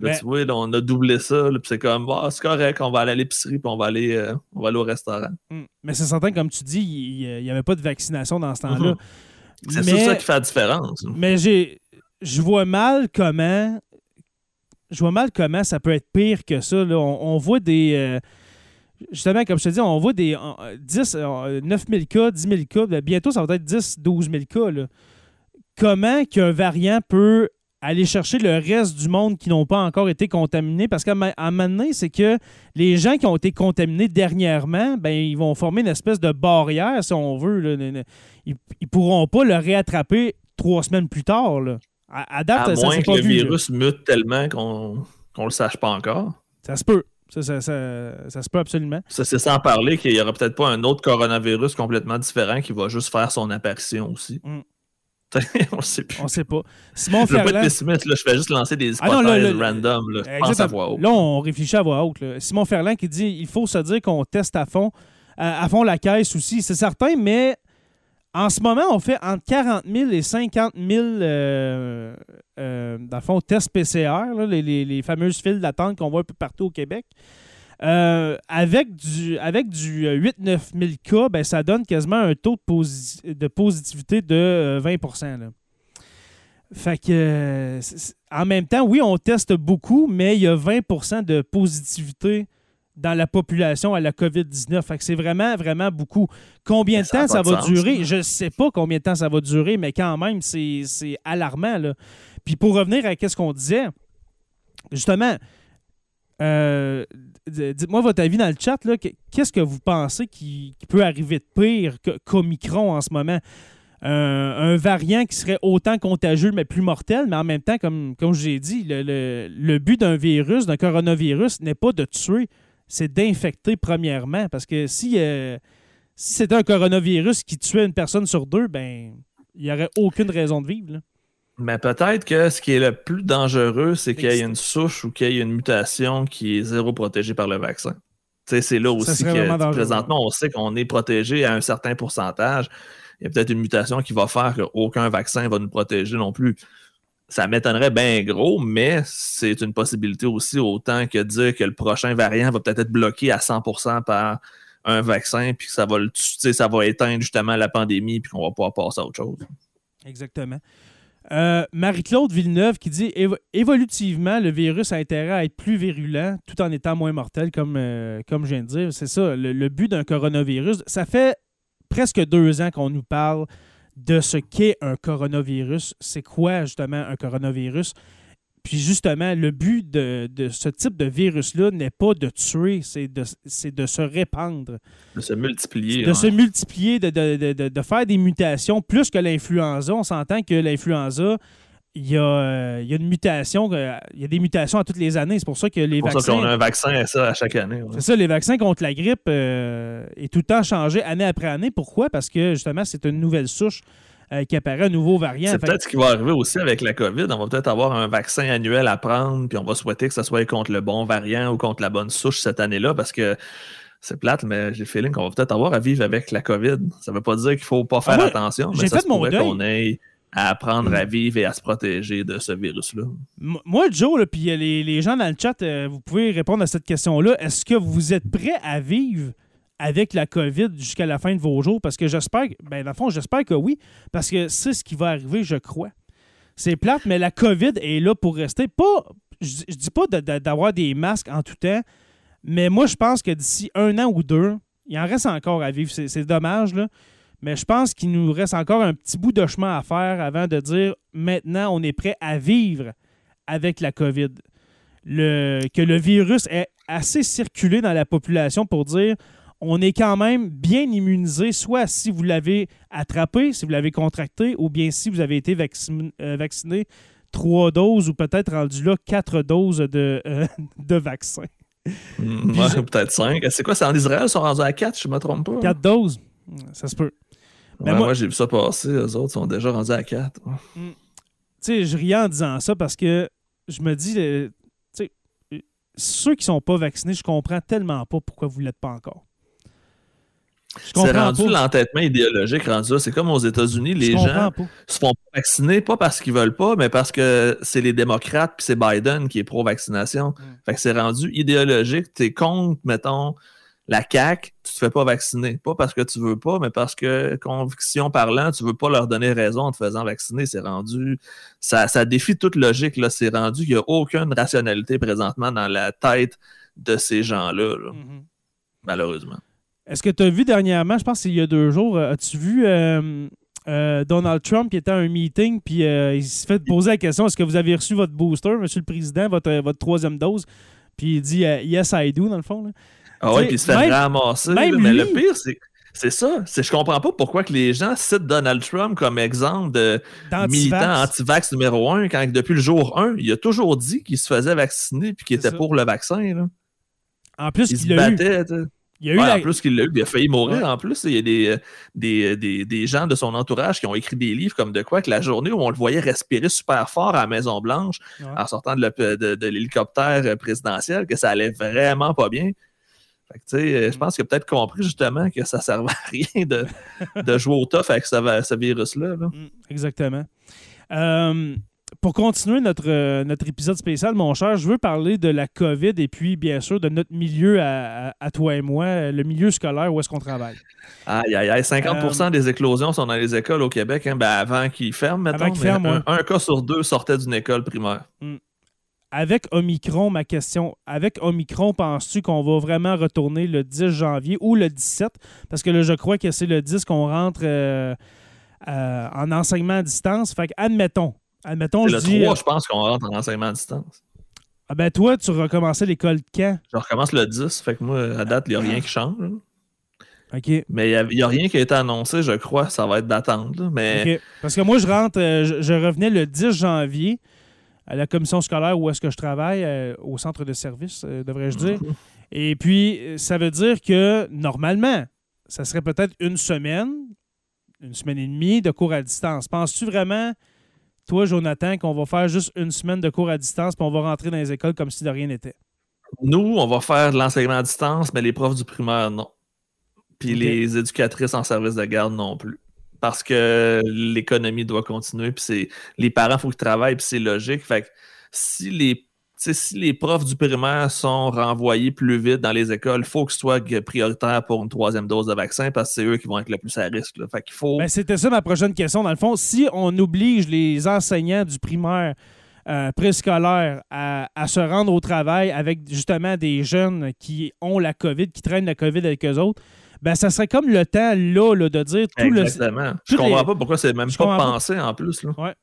Là, ben tu vois, on a doublé ça, puis c'est comme, bah, c'est correct, on va aller à l'épicerie, puis on, va aller, euh, on va aller au restaurant. Hmm. Mais c'est certain, comme tu dis, il n'y avait pas de vaccination dans ce temps-là. Mm-hmm. C'est ça qui fait la différence. Mais j'ai, je vois mal comment, je vois mal comment ça peut être pire que ça. On, voit des, euh, justement, comme je te dis, on voit des 10, 9 000 cas, 10 000 cas. Ben, bientôt, ça va être 10, 12 000 cas. Comment qu'un variant peut aller chercher le reste du monde qui n'ont pas encore été contaminés. Parce qu'à un moment donné, c'est que les gens qui ont été contaminés dernièrement, ben, ils vont former une espèce de barrière, si on veut. Ils ne pourront pas le réattraper trois semaines plus tard. Là. À, date, ça, moins que le virus mute tellement qu'on ne le sache pas encore. Ça se peut. Ça, ça, ça, se peut absolument. Ça, c'est sans parler qu'il n'y aura peut-être pas un autre coronavirus complètement différent qui va juste faire son apparition aussi. Mm. on ne sait plus. On sait pas. Simon je ne pas être pessimiste, là, je fais juste lancer des ah hypothèses random. Là, pense à voix haute. Là, on réfléchit à voix haute. Simon Ferland qui dit il faut se dire qu'on teste à fond, à, fond la caisse aussi. C'est certain, mais en ce moment, on fait entre 40 000 et 50 000 euh, euh, fond, tests PCR, les, les, fameuses files d'attente qu'on voit un peu partout au Québec. Euh, avec du, avec du 8-9 euh, 000 cas, ben, ça donne quasiment un taux de, de positivité de 20% euh, Fait que, en même temps, oui, on teste beaucoup, mais il y a 20% de positivité dans la population à la COVID-19. Fait que c'est vraiment, vraiment beaucoup. Combien de temps ça, va durer? Je ne sais pas combien de temps ça va durer, mais quand même, c'est alarmant. Là. Puis pour revenir à ce qu'on disait, justement, euh, dites-moi votre avis dans le chat. Qu'est-ce que vous pensez qui, peut arriver de pire qu'Omicron en ce moment? un variant qui serait autant contagieux mais plus mortel, mais en même temps, comme, comme j'ai dit, le, but d'un virus, d'un coronavirus, n'est pas de tuer, c'est d'infecter premièrement. Parce que si, euh, si c'était un coronavirus qui tuait une personne sur deux, ben il n'y aurait aucune raison de vivre. Mais peut-être que ce qui est le plus dangereux, c'est qu'il y ait une souche ou qu'il y ait une mutation qui est zéro protégée par le vaccin. C'est là aussi que présentement, on sait qu'on est protégé à un certain pourcentage. Il y a peut-être une mutation qui va faire qu'aucun vaccin va nous protéger non plus. Ça m'étonnerait bien gros, mais c'est une possibilité aussi, autant que dire que le prochain variant va peut-être être bloqué à 100% par un vaccin, puis que ça va, le, ça va éteindre justement la pandémie, puis qu'on va pouvoir passer à autre chose. Exactement. Euh, Marie-Claude Villeneuve qui dit évolutivement, le virus a intérêt à être plus virulent tout en étant moins mortel, comme, euh, comme je viens de dire. C'est ça, le, but d'un coronavirus. Ça fait presque deux ans qu'on nous parle de ce qu'est un coronavirus. C'est quoi justement un coronavirus? Puis justement, le but de, ce type de virus-là n'est pas de tuer, c'est de, de, se répandre. De se multiplier. De se multiplier, de, faire des mutations plus que l'influenza. On s'entend que l'influenza, il y, a, euh, il y, a, une mutation, euh, il y a des mutations à toutes les années. C'est pour ça que les vaccins. C'est pour ça qu'on a un vaccin à ça à chaque année. C'est ça, les vaccins contre la grippe euh, est tout le temps changé année après année. Pourquoi? Parce que justement, c'est une nouvelle souche euh, qui apparaît un nouveau variant. C'est peut-être ce qui va arriver aussi avec la COVID. On va peut-être avoir un vaccin annuel à prendre, puis on va souhaiter que ce soit contre le bon variant ou contre la bonne souche cette année-là, parce que c'est plate, mais j'ai le feeling qu'on va peut-être avoir à vivre avec la COVID. Ça ne veut pas dire qu'il ne faut pas faire ah attention, mais ça se pourrait qu'on ait à apprendre à vivre et à se protéger de ce virus-là. Moi, Joe, puis les, les, gens dans le chat, euh, vous pouvez répondre à cette question-là. Est-ce que vous êtes prêt à vivre avec la COVID jusqu'à la fin de vos jours? Parce que j'espère, ben, dans le fond, j'espère que oui, parce que c'est ce qui va arriver, je crois. C'est plate, mais la COVID est là pour rester. Pas, je, ne dis pas d'avoir des masques en tout temps, mais moi, je pense que d'ici un an ou deux, il en reste encore à vivre. C'est dommage, là. Mais je pense qu'il nous reste encore un petit bout de chemin à faire avant de dire maintenant, on est prêt à vivre avec la COVID. Le, que le virus est assez circulé dans la population pour dire on est quand même bien immunisé, soit si vous l'avez attrapé, si vous l'avez contracté, ou bien si vous avez été euh, vacciné trois doses ou peut-être rendu là quatre doses de, euh, de vaccin. Hmm, peut-être cinq. C'est quoi, c'est en Israël, ils sont rendus à quatre, je ne me trompe pas. Quatre doses, ça se peut. moi, j'ai vu ça passer, les autres sont déjà rendus à quatre. Hmm. Tu sais, je riais en disant ça parce que je me dis, euh, tu sais, ceux qui ne sont pas vaccinés, je comprends tellement pas pourquoi vous ne l'êtes pas encore. C'est rendu l'entêtement idéologique rendu C'est comme aux États-Unis, les gens se font vacciner pas parce qu'ils veulent pas, mais parce que c'est les démocrates puis c'est Biden qui est pro-vaccination. Mm. Fait que c'est rendu idéologique. Tu es contre, mettons, la CAQ, tu te fais pas vacciner. Pas parce que tu veux pas, mais parce que, conviction parlant, tu veux pas leur donner raison en te faisant vacciner. C'est rendu. Ça, ça défie toute logique. Là. C'est rendu qu'il n'y a aucune rationalité présentement dans la tête de ces gens-là. Mm-hmm. Malheureusement. Est-ce que tu as vu dernièrement, je pense qu'il y a deux jours, euh, as-tu vu euh, euh, Donald Trump qui était à un meeting, puis euh, il s'est fait poser la question est-ce que vous avez reçu votre booster, monsieur le président, votre, votre troisième dose? Puis il dit Yes, I do, dans le fond. Ah ouais, puis il se fait ramasser. mais le pire, c'est. C'est ça. C'est, je comprends pas pourquoi que les gens citent Donald Trump comme exemple de militant anti-vax numéro un, quand depuis le jour 1, il a toujours dit qu'il se faisait vacciner puis qu'il était pour le vaccin. Là. En plus, il, se battait. Il y a eu En plus qu'il l'a eu, il a failli mourir. En plus, il y a des, des, des, des, gens de son entourage qui ont écrit des livres comme de quoi que la journée où on le voyait respirer super fort à la Maison-Blanche en sortant de, l'hélicoptère présidentiel, que ça allait vraiment pas bien. je mm. pense qu'il a peut-être compris justement que ça servait à rien de, de jouer au tough avec ce, virus-là. Mm, exactement. Euh, pour continuer notre, euh, notre épisode spécial, mon cher, je veux parler de la COVID et puis, bien sûr, de notre milieu à, toi et moi, le milieu scolaire où est-ce qu'on travaille. Aïe, aïe, aïe. 50% euh, des éclosions sont dans les écoles au Québec, hein, ben avant qu'ils ferment, mettons. un, cas sur deux sortait d'une école primaire. Hmm. Avec Omicron, ma question, avec Omicron, penses-tu qu'on va vraiment retourner le 10 janvier ou le 17? Parce que là, je crois que c'est le 10 qu'on rentre euh, en enseignement à distance. Fait que, admettons, Admettons, je le 3, je pense qu'on rentre en enseignement à distance. Ah ben toi, tu recommençais l'école quand? Je recommence le 10, fait que moi, à date, il n'y a rien qui change. OK. Mais il n'y a, rien qui a été annoncé, je crois. Ça va être d'attendre. Mais... Parce que moi, je rentre, euh, je, revenais le 10 janvier à la commission scolaire où est-ce que je travaille, euh, au centre de service, euh, devrais-je dire. Mhm. Et puis, ça veut dire que normalement, ça serait peut-être une semaine, une semaine et demie de cours à distance. Penses-tu vraiment toi, Jonathan, qu'on va faire juste une semaine de cours à distance, puis on va rentrer dans les écoles comme si de rien n'était? Nous, on va faire de l'enseignement à distance, mais les profs du primaire, non. Puis les éducatrices en service de garde non plus. Parce que l'économie doit continuer, puis les parents, il faut qu'ils travaillent, puis c'est logique. Fait que si les si les profs du primaire sont renvoyés plus vite dans les écoles, il faut qu'ils soient prioritaires pour une troisième dose de vaccin parce que c'est eux qui vont être le plus à risque. Fait qu'il faut... Ben, c'était ça ma prochaine question. Dans le fond, si on oblige les enseignants du primaire euh, préscolaire à, se rendre au travail avec justement des jeunes qui ont la COVID, qui traînent la COVID avec eux autres, ben ça serait comme le temps là, de dire tout Exactement. Je comprends pas pourquoi c'est même pas pensé en plus. Là. Ouais.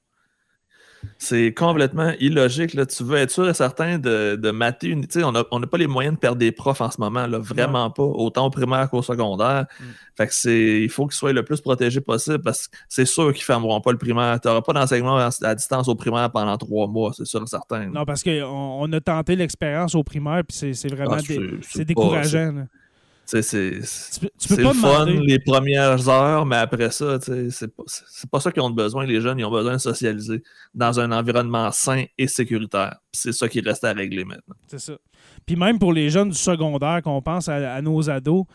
C'est complètement illogique. Là. Tu veux être sûr et certain de, de mater une. On n'a on pas les moyens de perdre des profs en ce moment, là, vraiment pas, autant au primaire qu'au secondaire. Mm. Fait que c'est. Il faut qu'ils soient le plus protégés possible parce que c'est sûr qu'ils ne fermeront pas le primaire. Tu n'auras pas d'enseignement à distance au primaire pendant trois mois, c'est sûr et certain. Non, parce qu'on on a tenté l'expérience au primaire, puis c'est vraiment ah, c'est décourageant. C'est le fun les premières heures, mais après ça, c'est pas, pas ça qu'ils ont besoin. Les jeunes, ils ont besoin de socialiser dans un environnement sain et sécuritaire. C'est ça qui reste à régler maintenant. C'est ça. Puis même pour les jeunes du secondaire, qu'on pense à, nos ados,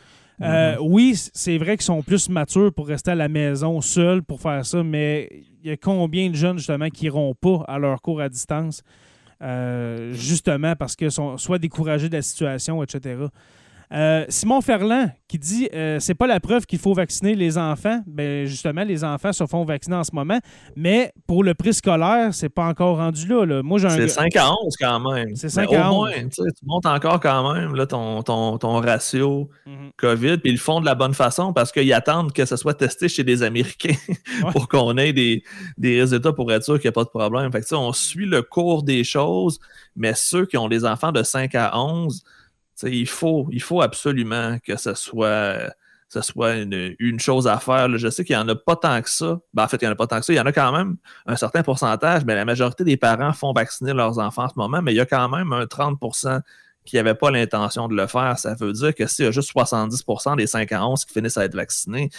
euh, mm-hmm. oui, c'est vrai qu'ils sont plus matures pour rester à la maison seuls pour faire ça, mais il y a combien de jeunes justement qui n'iront pas à leur cours à distance, euh, justement parce qu'ils sont soit découragés de la situation, etc. Euh, Simon Ferland qui dit euh, c'est pas la preuve qu'il faut vacciner les enfants. Ben justement, les enfants se font vacciner en ce moment, mais pour le prix scolaire, c'est pas encore rendu là. Moi, c'est 5 à 11 quand même. C'est 5 à 11. tu montes encore quand même là, ton, ton, ratio mhm. COVID, puis ils le font de la bonne façon parce qu'ils attendent que ça soit testé chez des Américains pour qu'on ait des, résultats pour être sûr qu'il n'y a pas de problème. Fait on suit le cours des choses, mais ceux qui ont des enfants de 5 à 11, il faut, il faut absolument que ce soit, soit une, chose à faire. Je sais qu'il n'y en a pas tant que ça. Ben, en fait, il n'y en a pas tant que ça. Il y en a quand même un certain pourcentage, mais la majorité des parents font vacciner leurs enfants en ce moment, mais il y a quand même un 30% qui n'avaient pas l'intention de le faire. Ça veut dire que s'il y a juste 70% des 5 à 11 qui finissent à être vaccinés,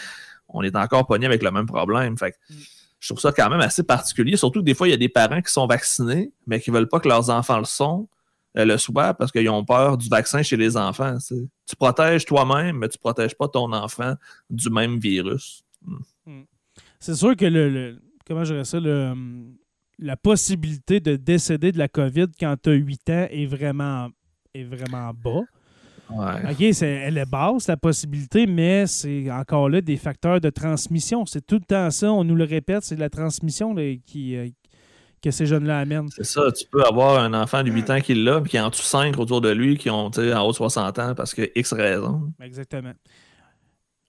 on est encore pogné avec le même problème. Fait mm. je trouve ça quand même assez particulier. Surtout que des fois, il y a des parents qui sont vaccinés, mais qui ne veulent pas que leurs enfants le sont. Euh, le soir parce qu'ils ont peur du vaccin chez les enfants. Tu protèges toi-même, mais tu ne protèges pas ton enfant du même virus. Hmm. Hmm. C'est sûr que le, comment je ça, le, la possibilité de décéder de la COVID quand tu as 8 ans est vraiment, est vraiment bas. OK, elle est basse, la possibilité, mais c'est encore là des facteurs de transmission. C'est tout le temps ça, on nous le répète, c'est la transmission qui, euh, que ces jeunes-là amènent. C'est ça, tu peux avoir un enfant de 8 ans qui l'a, puis qui en tue 5 autour de lui qui ont en haut de 60 ans parce que X raison. Exactement.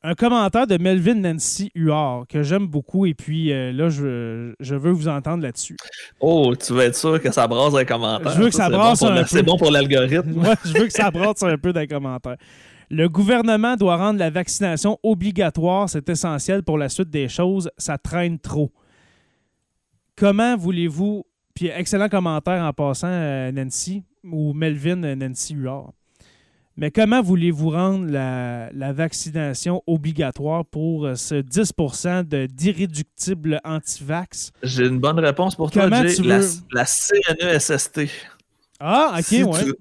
un commentaire de Melvin Nancy Huard que j'aime beaucoup et puis euh, là, je, je, veux vous entendre là-dessus. Oh, tu veux être sûr que ça brasse un commentaire. Je veux que ça, brasse un peu. C'est bon pour l'algorithme. Moi, je veux que ça brasse un peu d'un commentaire. Le gouvernement doit rendre la vaccination obligatoire. C'est essentiel pour la suite des choses. Ça traîne trop. Comment voulez-vous. Puis, excellent commentaire en passant, euh, Nancy, ou Melvin euh, Nancy Huard. Mais comment voulez-vous rendre la, vaccination obligatoire pour euh, ce 10% d'irréductibles anti-vax? J'ai une bonne réponse pour toi, Jay. La, la CNESST. Ah, OK, oui. ouais.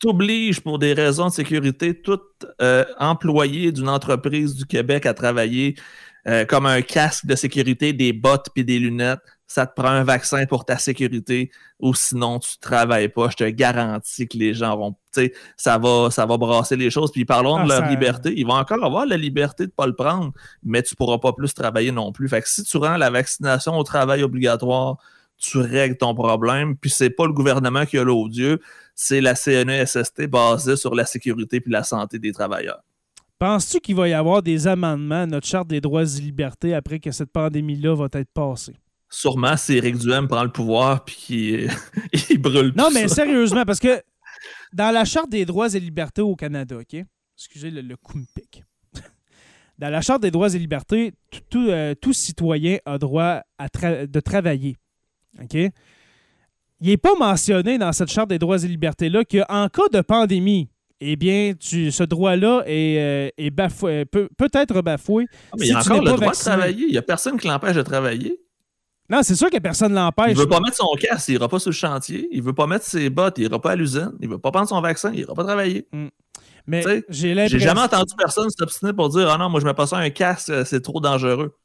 Tu obliges pour des raisons de sécurité tout euh, employé d'une entreprise du Québec à travailler euh, comme un casque de sécurité, des bottes puis des lunettes ça te prend un vaccin pour ta sécurité ou sinon tu travailles pas. Je te garantis que les gens vont, tu sais, ça va, ça va brasser les choses. Puis parlons de ah, leur liberté. Ils vont encore avoir la liberté de pas le prendre, mais tu pourras pas plus travailler non plus. Fait que si tu rends la vaccination au travail obligatoire, tu règles ton problème. Puis c'est pas le gouvernement qui a l'odieux, c'est la CNESST basée sur la sécurité puis la santé des travailleurs. Penses-tu qu'il va y avoir des amendements à notre charte des droits et libertés après que cette pandémie-là va être passée? Sûrement si Eric Duhem prend le pouvoir puis il brûle Non, mais sérieusement, parce que dans la Charte des droits et libertés au Canada, OK? Excusez le, coup me pique. Dans la Charte des droits et libertés, tout, euh, citoyen a droit à de travailler. OK? Il n'est pas mentionné dans cette Charte des droits et libertés-là qu'en cas de pandémie, eh bien, tu, ce droit-là est, euh, bafoué, peut, peut être bafoué. Ah, mais il y a encore le droit de travailler. Il n'y a personne qui l'empêche de travailler. Non, c'est sûr que personne ne l'empêche. Il veut pas mettre son casque, il ira pas sur le chantier. Il veut pas mettre ses bottes, il ira pas à l'usine. Il veut pas prendre son vaccin, il ira pas travailler. Mm. Mais j'ai l'impression. J'ai jamais entendu personne s'obstiner pour dire Ah non, moi je mets pas ça un casque, c'est trop dangereux.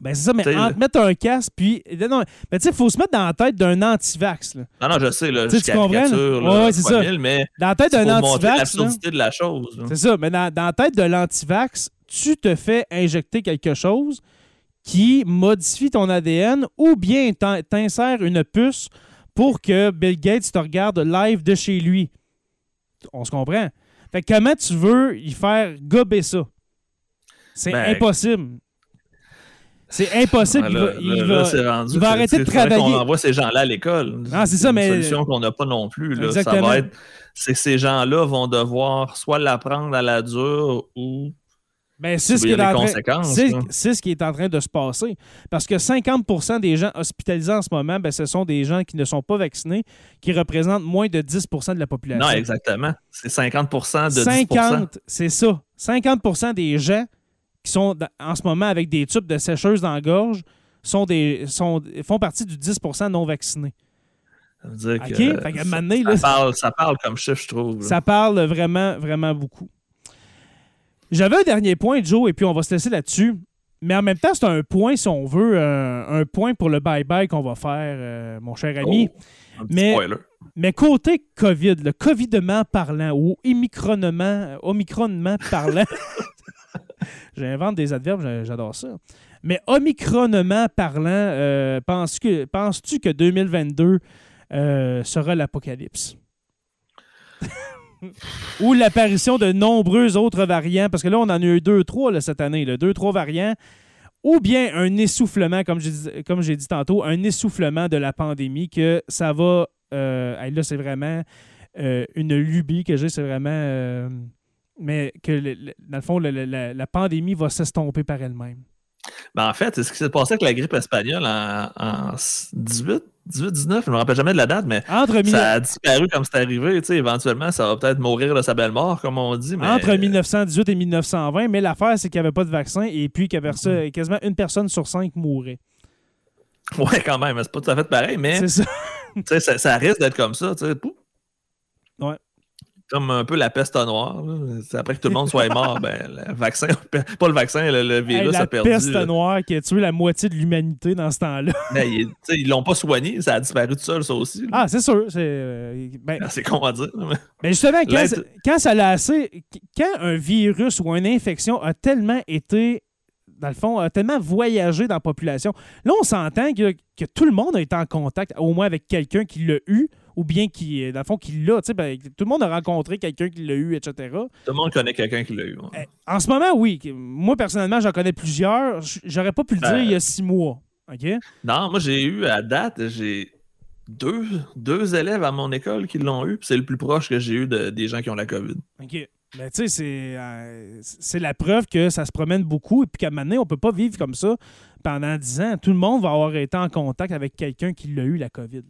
Ben c'est ça, mais mettre un casque, puis. Non, mais tu sais, il faut se mettre dans la tête d'un anti-vax. Non, non, je sais, là. je tu comprends? Oui, c'est ça. mais dans la tête d'un anti-vax. l'absurdité de la chose. C'est ça, mais dans, dans la tête de l'anti-vax, tu te fais injecter quelque chose qui modifie ton ADN ou bien t'insère une puce pour que Bill Gates te regarde live de chez lui. On se comprend. Fait comment tu veux y faire gober ça? C'est ben, impossible. C'est impossible. il va, arrêter de travailler. On envoie ces gens-là à l'école. Ah, c'est ça, mais. une solution qu'on n'a pas non plus. Là. Ça va être. C'est ces gens-là vont devoir soit l'apprendre à la dure ou c'est ce, qui est en train, c'est, ce qui est en train de se passer. Parce que 50% des gens hospitalisés en ce moment, ben, ce sont des gens qui ne sont pas vaccinés, qui représentent moins de 10% de la population. Non, exactement. C'est 50% de 50, c'est ça. 50% des gens qui sont en ce moment avec des tubes de sécheuse dans la gorge sont des, sont, font partie du 10% non vaccinés. Ça veut dire que, ça, parle, ça parle comme chiffre, je trouve. Ça parle vraiment, vraiment beaucoup. J'avais un dernier point, Joe, et puis on va se laisser là-dessus. Mais en même temps, c'est un point, si on veut, un, point pour le bye-bye qu'on va faire, euh, mon cher ami. Oh, mais, mais côté COVID, le COVIDement parlant ou omicronement, omicronement parlant, j'invente des adverbes, j'adore ça. Mais omicronement parlant, euh, penses-tu que, 2022 euh, sera l'apocalypse? ou l'apparition de nombreux autres variants, parce que là, on en a eu deux, trois cette année, deux, trois variants, ou bien un essoufflement, comme j'ai, dit tantôt, un essoufflement de la pandémie, que ça va. Euh, là, c'est vraiment euh, une lubie que j'ai, c'est vraiment. Euh, mais que, dans le fond, la, pandémie va s'estomper par elle-même. Ben en fait, c'est ce qui s'est passé avec la grippe espagnole en, en 18, 18-19, je ne me rappelle jamais de la date, mais ça a disparu comme c'est arrivé. éventuellement, ça va peut-être mourir de sa belle mort, comme on dit. Entre 1918 et 1920, mais l'affaire, c'est qu'il n'y avait pas de vaccin et puis que mm-hmm. quasiment une personne sur cinq mourait. Ouais, quand même, c'est pas tout à fait pareil, mais ça. ça. ça risque d'être comme ça. Ouais comme un peu la peste noire. Après que tout le monde soit mort, ben, le vaccin, pas le vaccin, le, virus a perdu. La peste noire qui a tué la moitié de l'humanité dans ce temps-là. Mais ben, ils l'ont pas soigné, ça a disparu tout seul, ça aussi. Ah, c'est sûr. C'est euh, ben, ben con à dire. Mais, justement, quand, ça l'a assez. Quand un virus ou une infection a tellement été dans le fond, a tellement voyagé dans la population. Là, on s'entend que, que, tout le monde a été en contact, au moins avec quelqu'un qui l'a eu ou bien qui, dans le fond, qui l'a. Ben, tout le monde a rencontré quelqu'un qui l'a eu, etc. Tout le monde connaît quelqu'un qui l'a eu. Eh, en ce moment, oui. Moi, personnellement, j'en connais plusieurs. J'aurais pas pu le dire il y a six mois. OK? Non, moi, j'ai eu à date, j'ai deux, deux élèves à mon école qui l'ont eu. C'est le plus proche que j'ai eu de, des gens qui ont la COVID. OK. Ben, tu sais, euh, c'est la preuve que ça se promène beaucoup et puis qu'à un moment donné, on ne peut pas vivre comme ça pendant dix ans. Tout le monde va avoir été en contact avec quelqu'un qui l'a eu, la COVID.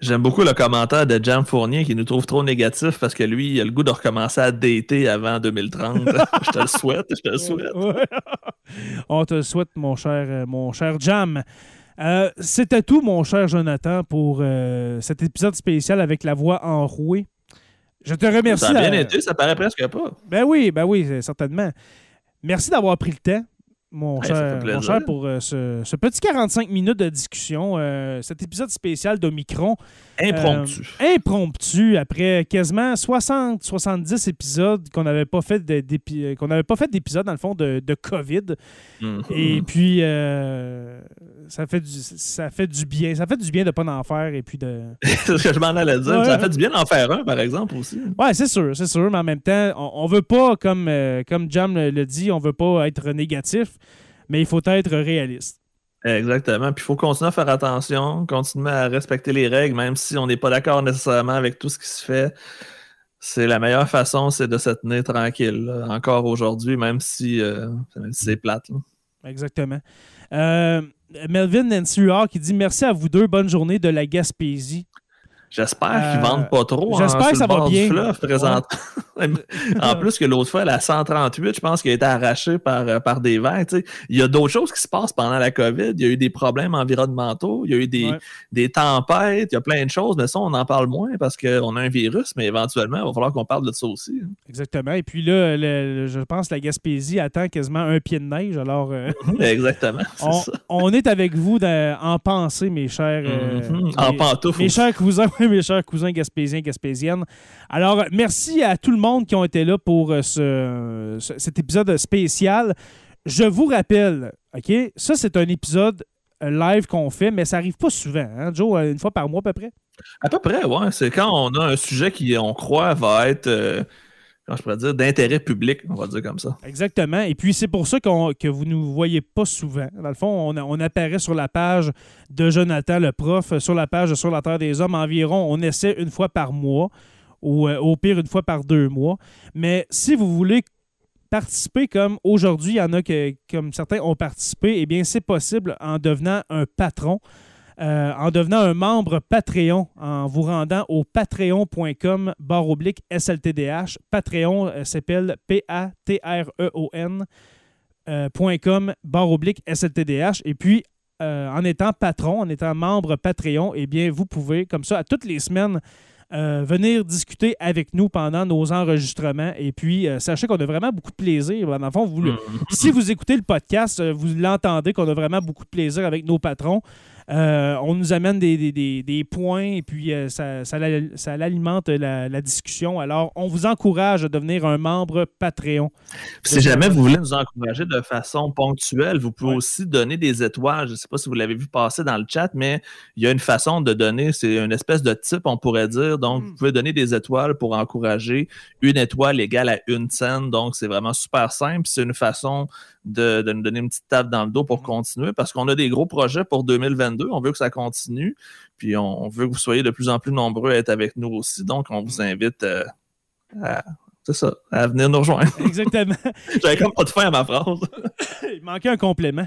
J'aime beaucoup le commentaire de Jam Fournier qui nous trouve trop négatif parce que lui, il a le goût de recommencer à dater avant 2030. je te le souhaite, je te le souhaite. On te le souhaite, mon cher, euh, mon cher Jam. Euh, c'était tout, mon cher Jonathan, pour cet épisode spécial avec la voix enrouée. Je te remercie. Ça a bien été, ça paraît presque pas. Ben oui, ben oui, certainement. Merci d'avoir pris le temps mon, cher, pour euh, ce, petit 45 minutes de discussion, euh, cet épisode spécial d'Omicron. Impromptu. Euh, impromptu, après quasiment 60-70 épisodes qu'on n'avait pas fait qu'on n'avait pas fait d'épisodes, dans le fond, de, COVID. Mm-hmm. Et puis, ça, fait du, ça fait du bien. Ça fait du bien de ne pas en faire et puis de... c'est ce que je m'en allais dire. Ça fait du bien d'en faire un, par exemple, aussi. Oui, c'est sûr, c'est sûr. Mais en même temps, on, ne veut pas, comme, comme Jam le dit, on veut pas être négatif mais il faut être réaliste. Exactement. Puis il faut continuer à faire attention, continuer à respecter les règles, même si on n'est pas d'accord nécessairement avec tout ce qui se fait. C'est la meilleure façon, c'est de se tenir tranquille, encore aujourd'hui, même si, euh, c'est plate. Exactement. Euh, Melvin Nancy qui dit Merci à vous deux, bonne journée de la Gaspésie. J'espère qu'ils qu'ils vendent pas trop. J'espère que ça va bien. en plus que l'autre fois, la 138, je pense qu'elle a été arrachée par, euh, par des verres. Il y a d'autres choses qui se passent pendant la COVID. Il y a eu des problèmes environnementaux, il y a eu des, des tempêtes, il y a plein de choses, mais ça, on en parle moins parce qu'on a un virus, mais éventuellement, il va falloir qu'on parle de ça aussi. Hein. Exactement. Et puis là, je pense que la Gaspésie attend quasiment un pied de neige. Alors, euh, Exactement. On, est avec vous en pensée, mes chers. Euh, mm-hmm. En pantoufles. Mes chers cousins, mes chers cousins gaspésiens, gaspésiennes. Alors, merci à tout le monde qui ont été là pour euh, ce, cet épisode spécial. Je vous rappelle, OK, ça, c'est un épisode euh, live qu'on fait, mais ça n'arrive pas souvent, hein, Joe, euh, une fois par mois à peu près? À peu près, oui. C'est quand on a un sujet qui, on croit, va être je pourrais dire, d'intérêt public, on va dire comme ça. Exactement. Et puis, c'est pour ça que vous ne nous voyez pas souvent. Dans le fond, on, apparaît sur la page de Jonathan, le prof, sur la page de Sur la Terre des Hommes environ. On essaie une fois par mois ou euh, au pire une fois par deux mois. Mais si vous voulez participer comme aujourd'hui, il y en a que, comme certains ont participé, eh bien, c'est possible en devenant un patron. Euh, en devenant un membre Patreon, en vous rendant au patreon.com barre oblique SLTDH. Patreon euh, s'appelle P-A-T-R-E-O-N .com barre oblique SLTDH. Et puis, en étant patron, en étant membre Patreon, eh bien, vous pouvez, comme ça, à toutes les semaines, euh, venir discuter avec nous pendant nos enregistrements. Et puis, euh, sachez qu'on a vraiment beaucoup de plaisir. Dans le fond, vous, mm. si vous écoutez le podcast, euh, vous l'entendez qu'on a vraiment beaucoup de plaisir avec nos patrons. Euh, on nous amène des, points et puis euh, ça, ça, alimente la, discussion. Alors, on vous encourage à devenir un membre Patreon. Si jamais vous voulez nous encourager de façon ponctuelle, vous pouvez aussi donner des étoiles. Je ne sais pas si vous l'avez vu passer dans le chat, mais il y a une façon de donner, c'est une espèce de type, on pourrait dire. Donc, hmm. vous pouvez donner des étoiles pour encourager une étoile égale à une scène. Donc, c'est vraiment super simple. C'est une façon de, nous donner une petite table dans le dos pour mm. continuer parce qu'on a des gros projets pour 2022. On veut que ça continue. Puis on, veut que vous soyez de plus en plus nombreux à être avec nous aussi. Donc, on vous mm. invite euh, à. ça, à venir nous rejoindre. Exactement. J'avais comme pas de fin à ma phrase. Il manquait un complément.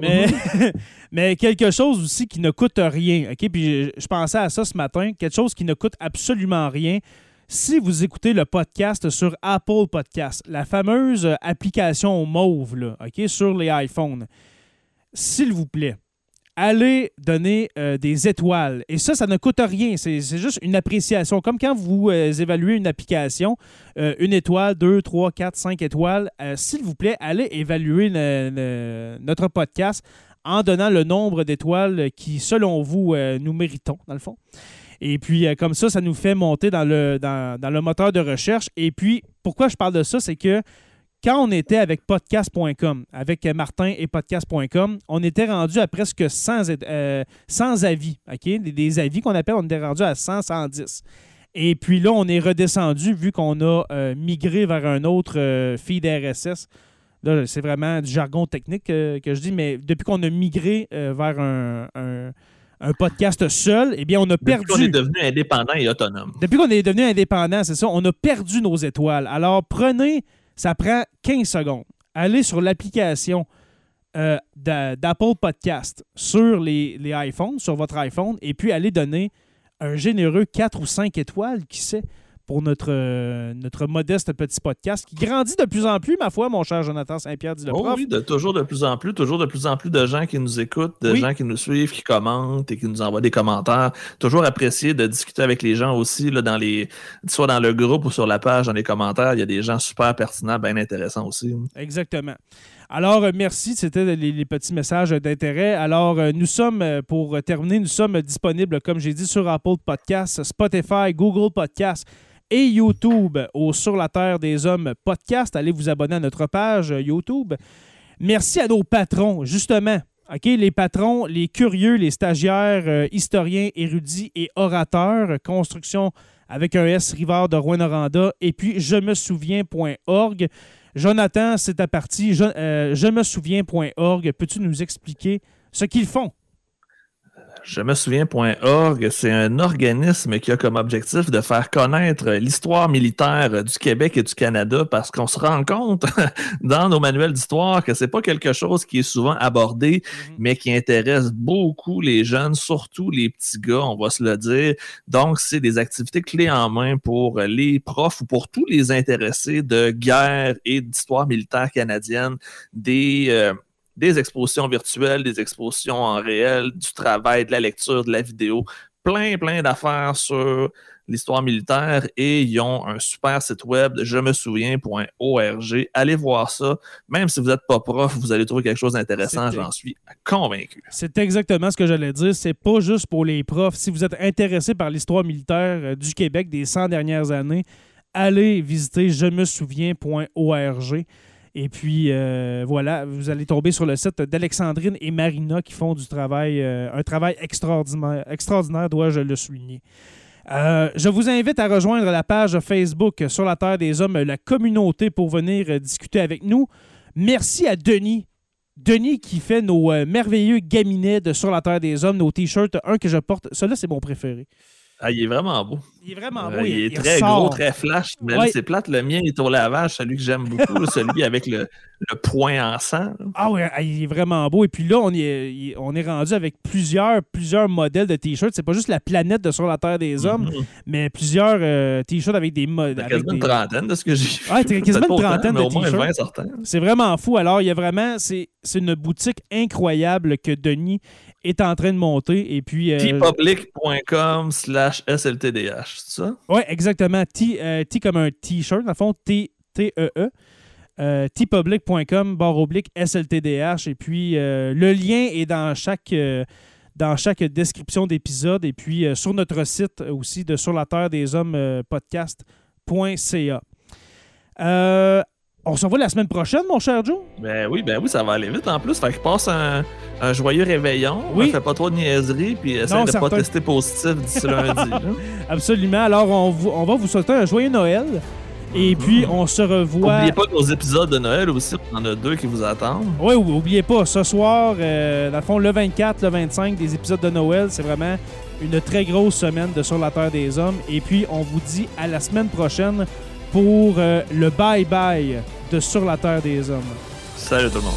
Mais, mm-hmm. mais quelque chose aussi qui ne coûte rien. OK? Puis je, je pensais à ça ce matin. Quelque chose qui ne coûte absolument rien si vous écoutez le podcast sur Apple Podcast, la fameuse application mauve sur les iPhones, s'il vous plaît, allez donner euh, des étoiles. Et ça, ça ne coûte rien. C'est juste une appréciation. Comme quand vous euh, évaluez une application, euh, une étoile, deux, trois, quatre, cinq étoiles, s'il vous plaît, allez évaluer notre podcast en donnant le nombre d'étoiles qui, selon vous, nous méritons, dans le fond. Et puis, euh, comme ça, ça nous fait monter dans le, dans, le moteur de recherche. Et puis, pourquoi je parle de ça, c'est que quand on était avec podcast.com, avec Martin et podcast.com, on était rendu à presque 100, euh, avis, OK? Des, avis qu'on appelle, on était rendu à 100, 110. Et puis là, on est redescendu vu qu'on a euh, migré vers un autre euh, feed RSS. Là, c'est vraiment du jargon technique que je dis, mais depuis qu'on a migré vers un, podcast seul, eh bien, on a perdu. Depuis qu'on est devenu indépendant et autonome. Depuis qu'on est devenu indépendant, c'est ça, on a perdu nos étoiles. Alors, prenez ça prend 15 secondes. Allez sur l'application euh, d'Apple Podcast sur les, les, iPhones, sur votre iPhone, et puis allez donner un généreux 4 ou 5 étoiles, qui sait, pour notre, euh, notre modeste petit podcast qui grandit de plus en plus, ma foi, mon cher Jonathan Saint-Pierre dit le oh Oui, de, toujours de plus en plus, toujours de plus en plus de gens qui nous écoutent, de gens qui nous suivent, qui commentent et qui nous envoient des commentaires. Toujours apprécié de discuter avec les gens aussi, là, dans les, soit dans le groupe ou sur la page, dans les commentaires. Il y a des gens super pertinents, bien intéressants aussi. Exactement. Alors, euh, merci. C'était les, petits messages d'intérêt. Alors, euh, nous sommes, pour terminer, nous sommes disponibles, comme j'ai dit, sur Apple Podcasts, Spotify, Google Podcasts et YouTube au Sur la Terre des Hommes podcast. Allez vous abonner à notre page euh, YouTube. Merci à nos patrons, justement. Les patrons, les curieux, les stagiaires, euh, historiens, érudits et orateurs, construction avec un S Rivard de Rouen-Noranda, et puis je me souviens.org. Jonathan, c'est ta partie. Je, euh, je me souviens.org. Peux-tu nous expliquer ce qu'ils font? Je me souviens.org, c'est un organisme qui a comme objectif de faire connaître l'histoire militaire du Québec et du Canada parce qu'on se rend compte dans nos manuels d'histoire que c'est pas quelque chose qui est souvent abordé, mm-hmm. mais qui intéresse beaucoup les jeunes, surtout les petits gars, on va se le dire. Donc, c'est des activités clés en main pour les profs ou pour tous les intéressés de guerre et d'histoire militaire canadienne, des euh, des expositions virtuelles, des expositions en réel, du travail, de la lecture, de la vidéo, plein, plein d'affaires sur l'histoire militaire et ils ont un super site web, je me souviens.org. Allez voir ça. Même si vous n'êtes pas prof, vous allez trouver quelque chose d'intéressant, j'en suis convaincu. C'est exactement ce que j'allais dire. C'est pas juste pour les profs. Si vous êtes intéressé par l'histoire militaire euh, du Québec des 100 dernières années, allez visiter je me souviens.org. Et puis, euh, voilà, vous allez tomber sur le site d'Alexandrine et Marina qui font du travail, euh, un travail extraordinaire, extraordinaire dois-je le souligner. Euh, je vous invite à rejoindre la page Facebook Sur la Terre des Hommes, la communauté, pour venir discuter avec nous. Merci à Denis. Denis qui fait nos merveilleux gaminets de Sur la Terre des Hommes, nos t-shirts. Un que je porte, celui-là, c'est mon préféré. Ah, il est vraiment beau. Il est vraiment beau. il, est très gros, très flash. Mais c'est plate. Le mien est au lavage, celui que j'aime beaucoup, celui avec le, point en sang. Ah oui, ah, il est vraiment beau. Et puis là, on est, on est rendu avec plusieurs, plusieurs modèles de t-shirts. C'est pas juste la planète de sur la Terre des Hommes, mm-hmm. mais plusieurs euh, t-shirts avec des modèles. quasiment une trentaine de ce que j'ai vu. Ah, quasiment une trentaine de t-shirts. C'est vraiment fou. Alors, il y a vraiment. C'est une boutique incroyable que Denis est en train de monter. Et puis. Euh, tpublic.com slash SLTDH, c'est ça? Oui, exactement. T, euh, T comme un T-shirt, dans le fond, T-E-E. -E. Euh, tpublic.com barre oblique SLTDH. Et puis, euh, le lien est dans chaque, dans chaque description d'épisode. Et puis, sur notre site aussi de Sur la Terre des Hommes podcast.ca. On se revoit la semaine prochaine, mon cher Joe? Ben oui, ben oui, ça va aller vite en plus. Fait qu'il passe un, joyeux réveillon. Oui. On fait pas trop de niaiseries, puis essaye de pas tester positif d'ici lundi. Absolument. Alors, on, on, va vous souhaiter un joyeux Noël. Et puis, on se revoit. N'oubliez pas nos épisodes de Noël aussi. On en a deux qui vous attendent. Oui, n'oubliez pas. Ce soir, euh, dans le fond, le 24, le 25, des épisodes de Noël, c'est vraiment une très grosse semaine de Sur la Terre des Hommes. Et puis, on vous dit à la semaine prochaine pour euh, le bye-bye de Sur la Terre des Hommes. Salut tout le monde.